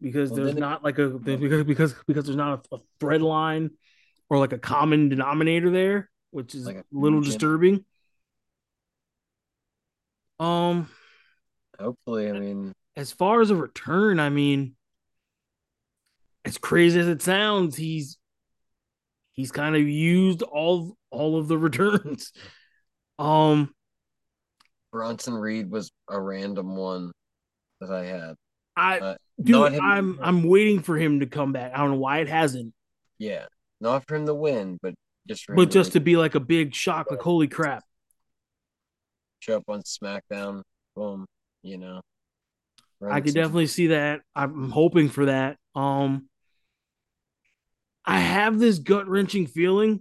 because well, there's not like a because because because there's not a, a, thread line or like a common denominator there, which is like a little disturbing. Um hopefully, I mean as far as a return, I mean as crazy as it sounds, he's he's kind of used all all of the returns. [laughs] Um Bronson Reed was a random one that I had. I dude, I'm I'm waiting for him to come back. I don't know why it hasn't. Yeah, not for him to win, but just but just to be like a big shock, like holy crap. Show up on SmackDown, boom, you know. I could definitely see that. I'm hoping for that. Um, I have this gut wrenching feeling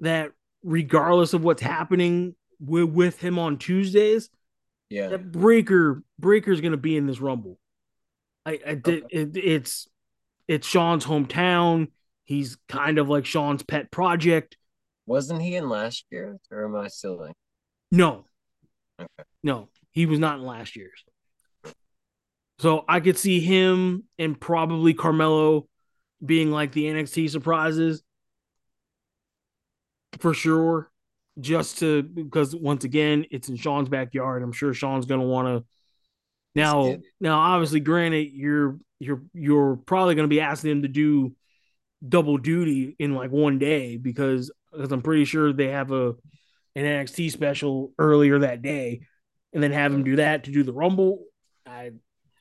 that regardless of what's happening with, with him on Tuesdays, yeah, that Breakker Breakker's going to be in this Rumble. I, I did. Okay. It, it's it's Sean's hometown. He's kind of like Sean's pet project. Wasn't he in last year, or am I silly? No. Okay. No, he was not in last year's. So I could see him and probably Carmelo being like the NXT surprises for sure. Just to because once again, it's in Sean's backyard. I'm sure Sean's gonna want to now, now, obviously, granted, you're you're you're probably going to be asking him to do double duty in like one day because because I'm pretty sure they have a an NXT special earlier that day, and then have him do that to do the Rumble. I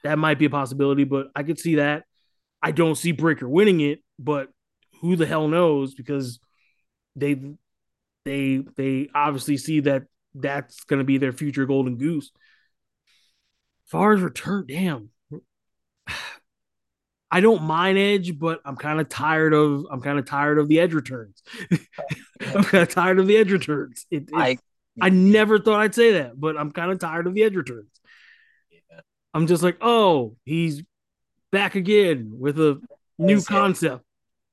that might be a possibility, but I could see that. I don't see Breakker winning it, but who the hell knows? Because they they they obviously see that that's going to be their future golden goose far as return, damn. I don't mind Edge, but I'm kind of tired of I'm kind of tired of the Edge returns. [laughs] I'm kind of tired of the Edge returns. It, it, I I never thought I'd say that, but I'm kind of tired of the Edge returns. Yeah. I'm just like, oh, he's back again with a new concept.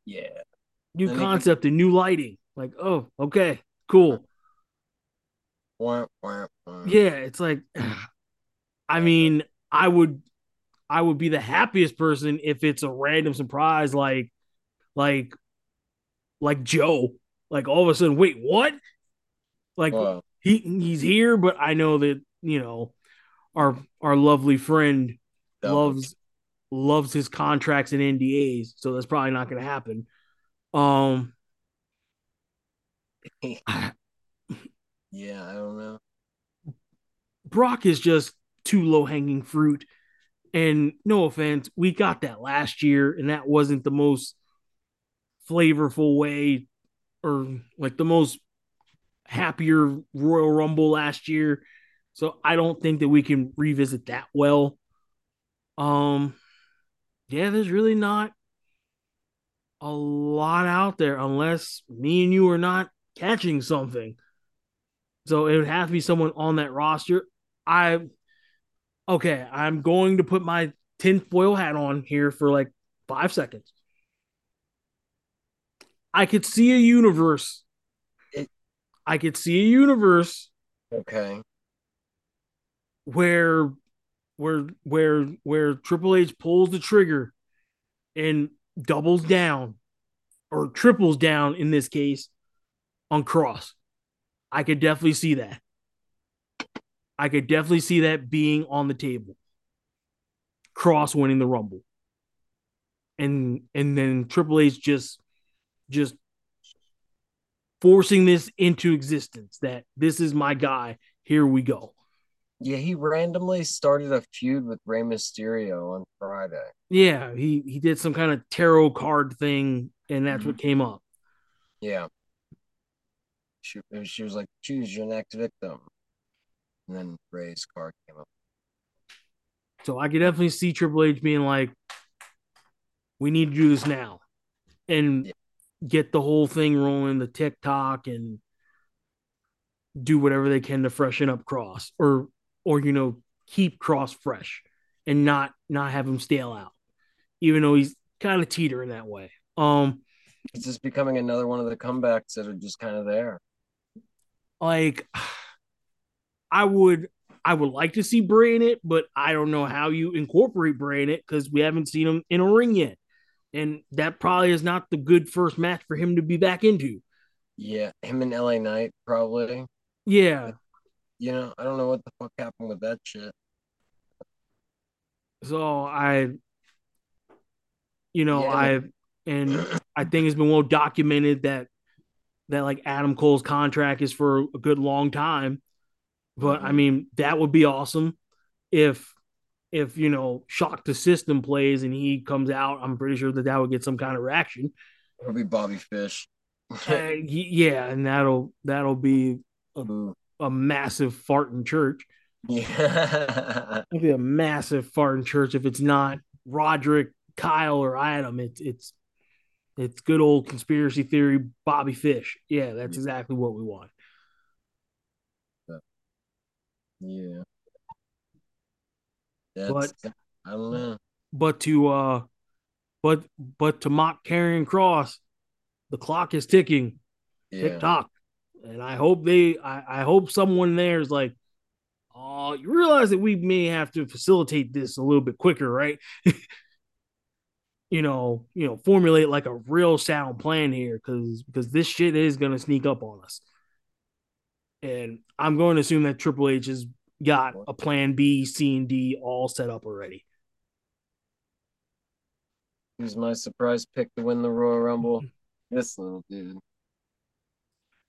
Yeah, new concept and new lighting. Like, oh, okay, cool. Wah, wah, wah. Yeah, it's like [sighs] I mean, I would I would be the happiest person if it's a random surprise like like like Joe. Like all of a sudden, wait, what? Like wow. he he's here, but I know that, you know, our our lovely friend loves loves his contracts and NDAs, so that's probably not gonna happen. Um [laughs] Yeah, I don't know. Brock is just too low hanging fruit. And no offense, we got that last year, and that wasn't the most flavorful way or like the most happier Royal Rumble last year. So I don't think that we can revisit that well. Um yeah, there's really not a lot out there unless me and you are not catching something. So it would have to be someone on that roster. I okay, I'm going to put my tinfoil hat on here for like five seconds. I could see a universe. I could see a universe. Okay. Where, where, where, where Triple H pulls the trigger and doubles down, or triples down in this case, on Kross. I could definitely see that. I could definitely see that being on the table. Kross winning the Rumble. And and then Triple H just just forcing this into existence that this is my guy. Here we go. Yeah, he randomly started a feud with Rey Mysterio on Friday. Yeah, he he did some kind of tarot card thing, and that's mm-hmm. what came up. Yeah. She, she was like, choose your next victim and then Rey's card came up. So I could definitely see Triple H being like, "We need to do this now," and yeah. get the whole thing rolling, the TikTok and do whatever they can to freshen up Kross or or you know keep Kross fresh and not not have him stale out, even though he's kind of teetering that way. Um, it's just becoming another one of the comebacks that are just kind of there. Like, I would I would like to see Bray in it, but I don't know how you incorporate Bray in it because we haven't seen him in a ring yet. And that probably is not the good first match for him to be back into. Yeah, him and LA Knight probably. Yeah. You know, I don't know what the fuck happened with that shit. So I you know, yeah. I and I think it's been well documented that that like Adam Cole's contract is for a good long time. But. I mean, that would be awesome if if you know shock the system plays and he comes out. I'm pretty sure that that would get some kind of reaction. It'll be Bobby Fish. uh, yeah, and that'll that'll be a, a massive fart in church. Yeah, it'll be a massive fart in church if it's not Roderick, Kyle, or Adam. It's it's it's good old conspiracy theory Bobby Fish. Yeah, that's exactly what we want. Yeah. That's, but I don't know. But to uh but but to mock Karrion Kross, the clock is ticking. Yeah. Tick tock. And I hope they I, I hope someone there is like, oh, you realize that we may have to facilitate this a little bit quicker, right? [laughs] you know, you know, formulate like a real sound plan here because because this shit is gonna sneak up on us. And I'm going to assume that Triple H has got a plan B, C, and D all set up already. Who's my surprise pick to win the Royal Rumble? Mm-hmm. this little dude.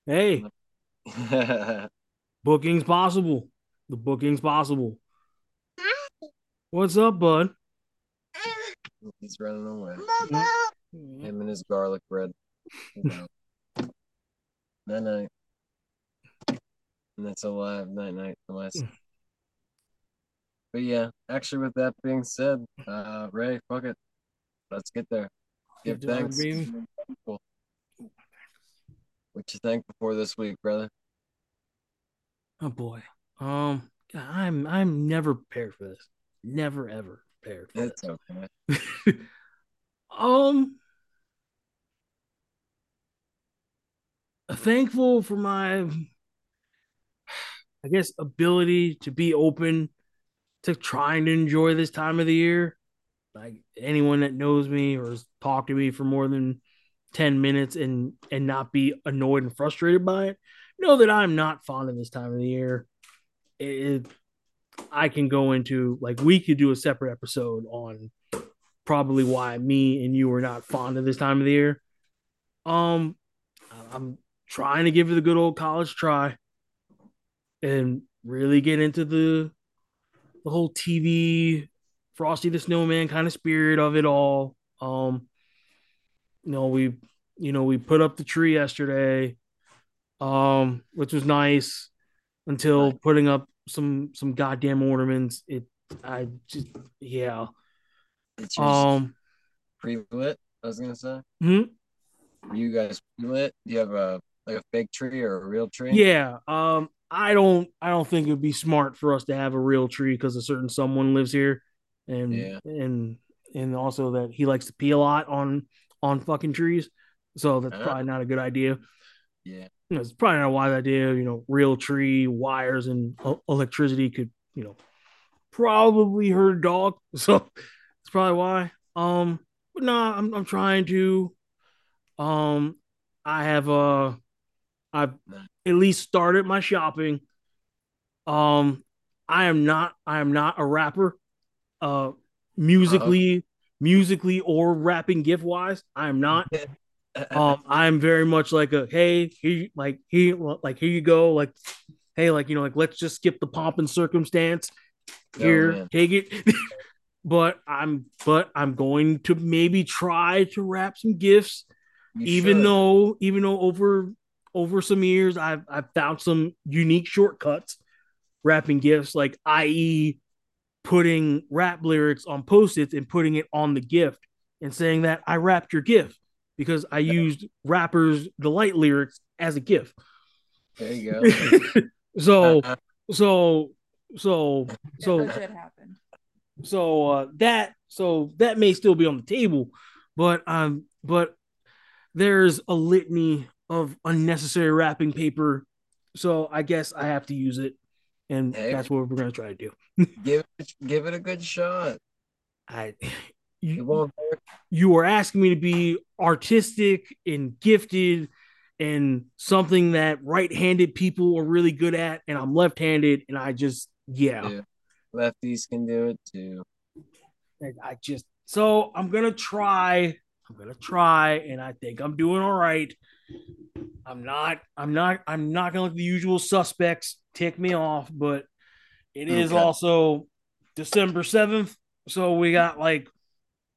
Hey. [laughs] booking's possible. The booking's possible. What's up, bud? He's running away. Him and his garlic bread. [laughs] night night. And that's a live night night for us. But yeah, actually, with that being said, uh, Ray, fuck it. Let's get there. Give thanks. What you think before this week, brother? Oh boy. Um I'm I'm never prepared for this. Never ever prepared for it's this. okay. [laughs] um thankful for my I guess ability to be open to trying to enjoy this time of the year. Like anyone that knows me or has talked to me for more than 10 minutes and and not be annoyed and frustrated by it, know that I'm not fond of this time of the year. It, it, I can go into like we could do a separate episode on probably why me and you are not fond of this time of the year. Um, I'm trying to give it the good old college try and really get into the the whole TV Frosty the Snowman kind of spirit of it all. Um, you know, we you know we put up the tree yesterday, um, which was nice until putting up some some goddamn ornaments. It I just yeah. It's um pre-lit. I was gonna say. Hmm? You guys pre-lit? Do you have a like a fake tree or a real tree? Yeah. Um, I don't I don't think it would be smart for us to have a real tree because a certain someone lives here, and yeah. and and also that he likes to pee a lot on on fucking trees, so that's uh, probably not a good idea. Yeah, you know, it's probably not a wise idea. You know, real tree wires and electricity could you know probably hurt a dog, [laughs] so that's probably why. Um, but no, nah, I'm I'm trying to. Um, I have uh I've at least started my shopping. Um, I am not I am not a rapper. Uh, musically, uh musically or rapping gift wise, I am not. [laughs] um, I am very much like a hey, here, like here, like here you go, like hey, like you know, like let's just skip the pomp and circumstance. Oh, here, oh, take it. [laughs] but I'm but I'm going to maybe try to wrap some gifts, you even should. though even though over over some years, I've I've found some unique shortcuts wrapping gifts, like i.e., putting rap lyrics on post-its and putting it on the gift and saying that I wrapped your gift because I used rappers delight lyrics as a gift. There you go. [laughs] so so so so Never should happen. so uh, that so that may still be on the table, but um but there's a litany of unnecessary wrapping paper, so I guess I have to use it, and Hey. that's what we're gonna try to do. give it, give it a good shot. [laughs] I you, you are asking me to be artistic and gifted and something that right-handed people are really good at and i'm left-handed and i just yeah Yeah. Lefties can do it too. And i just so i'm gonna try i'm gonna try and i think i'm doing all right i'm not i'm not i'm not gonna let the usual suspects tick me off but it is Okay. also december 7th so we got like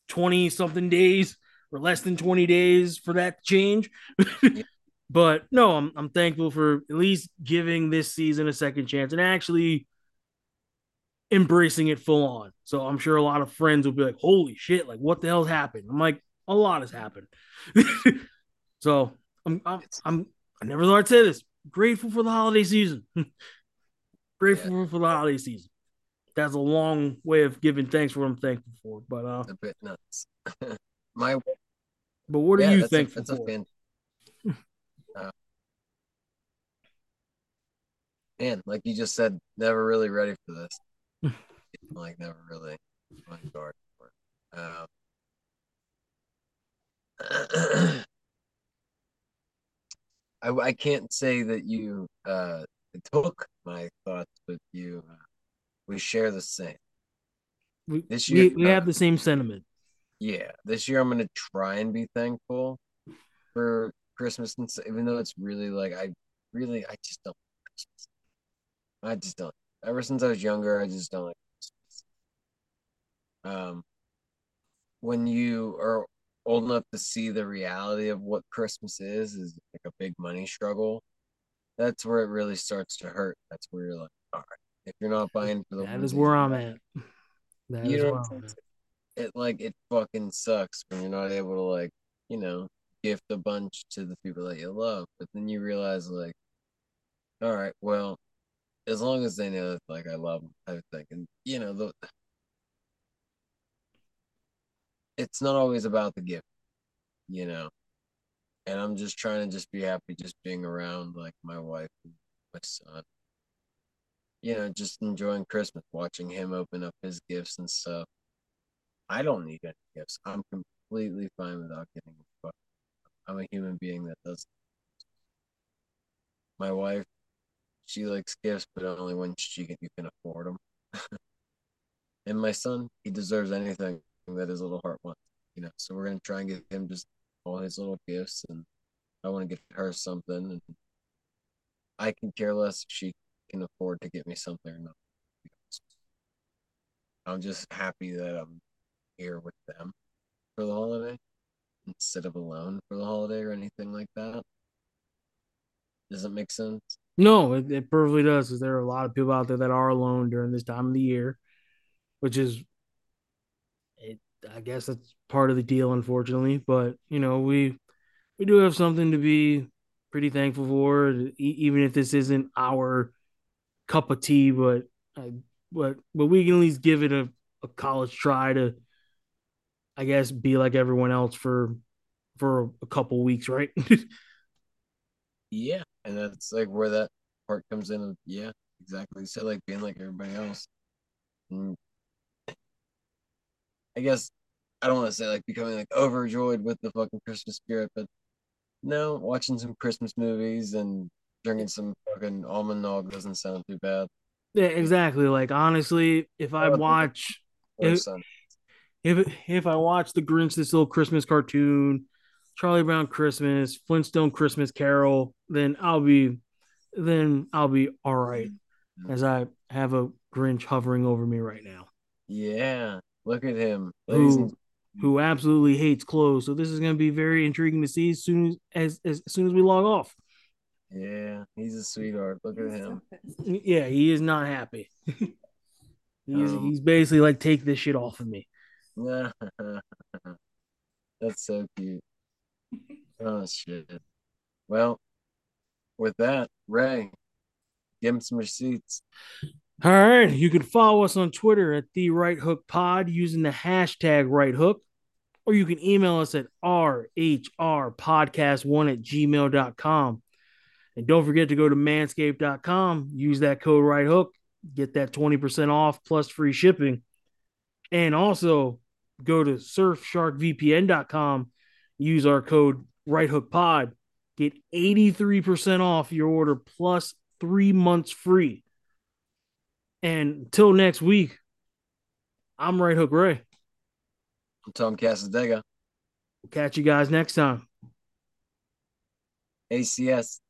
20 something days or less than 20 days for that change. [laughs] but no, I'm I'm thankful for at least giving this season a second chance and actually embracing it full on. So I'm sure a lot of friends will be like, "Holy shit, like what the hell's happened?" I'm like, "A lot has happened." [laughs] so, I'm I'm, I'm I never thought I'd say this. Grateful for the holiday season. [laughs] Grateful for the holiday season. That's a long way of giving thanks for what I'm thankful for. But uh A bit nuts. [laughs] My but what are you thankful a for? fan- Uh, man, like you just said, never really ready for this. [laughs] like never really on guard for it. Um, [clears throat] I I can't say that you uh took my thoughts, but you uh, we share the same. we, This we, year, we uh, have the same sentiment. Yeah, this year I'm gonna try and be thankful for Christmas, and even though it's really like I really I just don't like Christmas. I just don't. Ever since I was younger, I just don't like Christmas. Um, when you are old enough to see the reality of what Christmas is, is like a big money struggle. That's where it really starts to hurt. That's where you're like, all right, if you're not buying for the That is where I'm at. [laughs] That you is know where I'm I'm at. it like it fucking sucks when you're not able to like you know gift a bunch to the people that you love but then you realize like all right well as long as they know that like i love them of thing and you know the it's not always about the gift you know and i'm just trying to just be happy just being around like my wife and my son you know just enjoying christmas watching him open up his gifts and stuff I don't need any gifts. I'm completely fine without getting a fuck. I'm a human being that does. My wife, she likes gifts, but only when she can, you can afford them. [laughs] and my son, he deserves anything that his little heart wants. You know, so we're gonna try and get him just all his little gifts, and I want to get her something, and I can care less if she can afford to get me something or not. I'm just happy that I'm here with them for the holiday instead of alone for the holiday or anything like that. Does it make sense? No, it, it perfectly does because there are a lot of people out there that are alone during this time of the year, which is, I guess that's part of the deal, unfortunately. But you know, we we do have something to be pretty thankful for, even if this isn't our cup of tea. But I, but but we can at least give it a, a college try to, I guess, be like everyone else for for a couple weeks, right? [laughs] Yeah. And that's like where that part comes in. Yeah, exactly. So like being like everybody else. I guess I don't want to say like becoming like overjoyed with the fucking Christmas spirit, but no, watching some Christmas movies and drinking some fucking almond nog doesn't sound too bad. yeah, exactly. Like honestly, if I Oh, watch [laughs] sun. if if I watch the Grinch this little Christmas cartoon, Charlie Brown Christmas, Flintstone Christmas Carol, then I'll be then I'll be all right mm-hmm. as I have a Grinch hovering over me right now. Yeah. Look at him. Who who absolutely hates clothes. So this is going to be very intriguing to see as soon as, as as soon as we log off. Yeah, he's a sweetheart. Look at him. Yeah, he is not happy. [laughs] he's Um, he's basically like take this shit off of me. [laughs] That's so cute. Oh shit. Well, with that, Ray, give him some receipts. All right. You can follow us on Twitter at the Right Hook Pod using the hashtag Right Hook, or you can email us at rhrpodcast1 at gmail.com. And don't forget to go to manscaped.com, use that code Right Hook, get that 20% off plus free shipping. And also go to surfsharkvpn.com, use our code Right Hook Pod, get 83% off your order plus three months free. And until next week, I'm Right Hook Ray. I'm Tom Casadega. We'll catch you guys next time. ACS.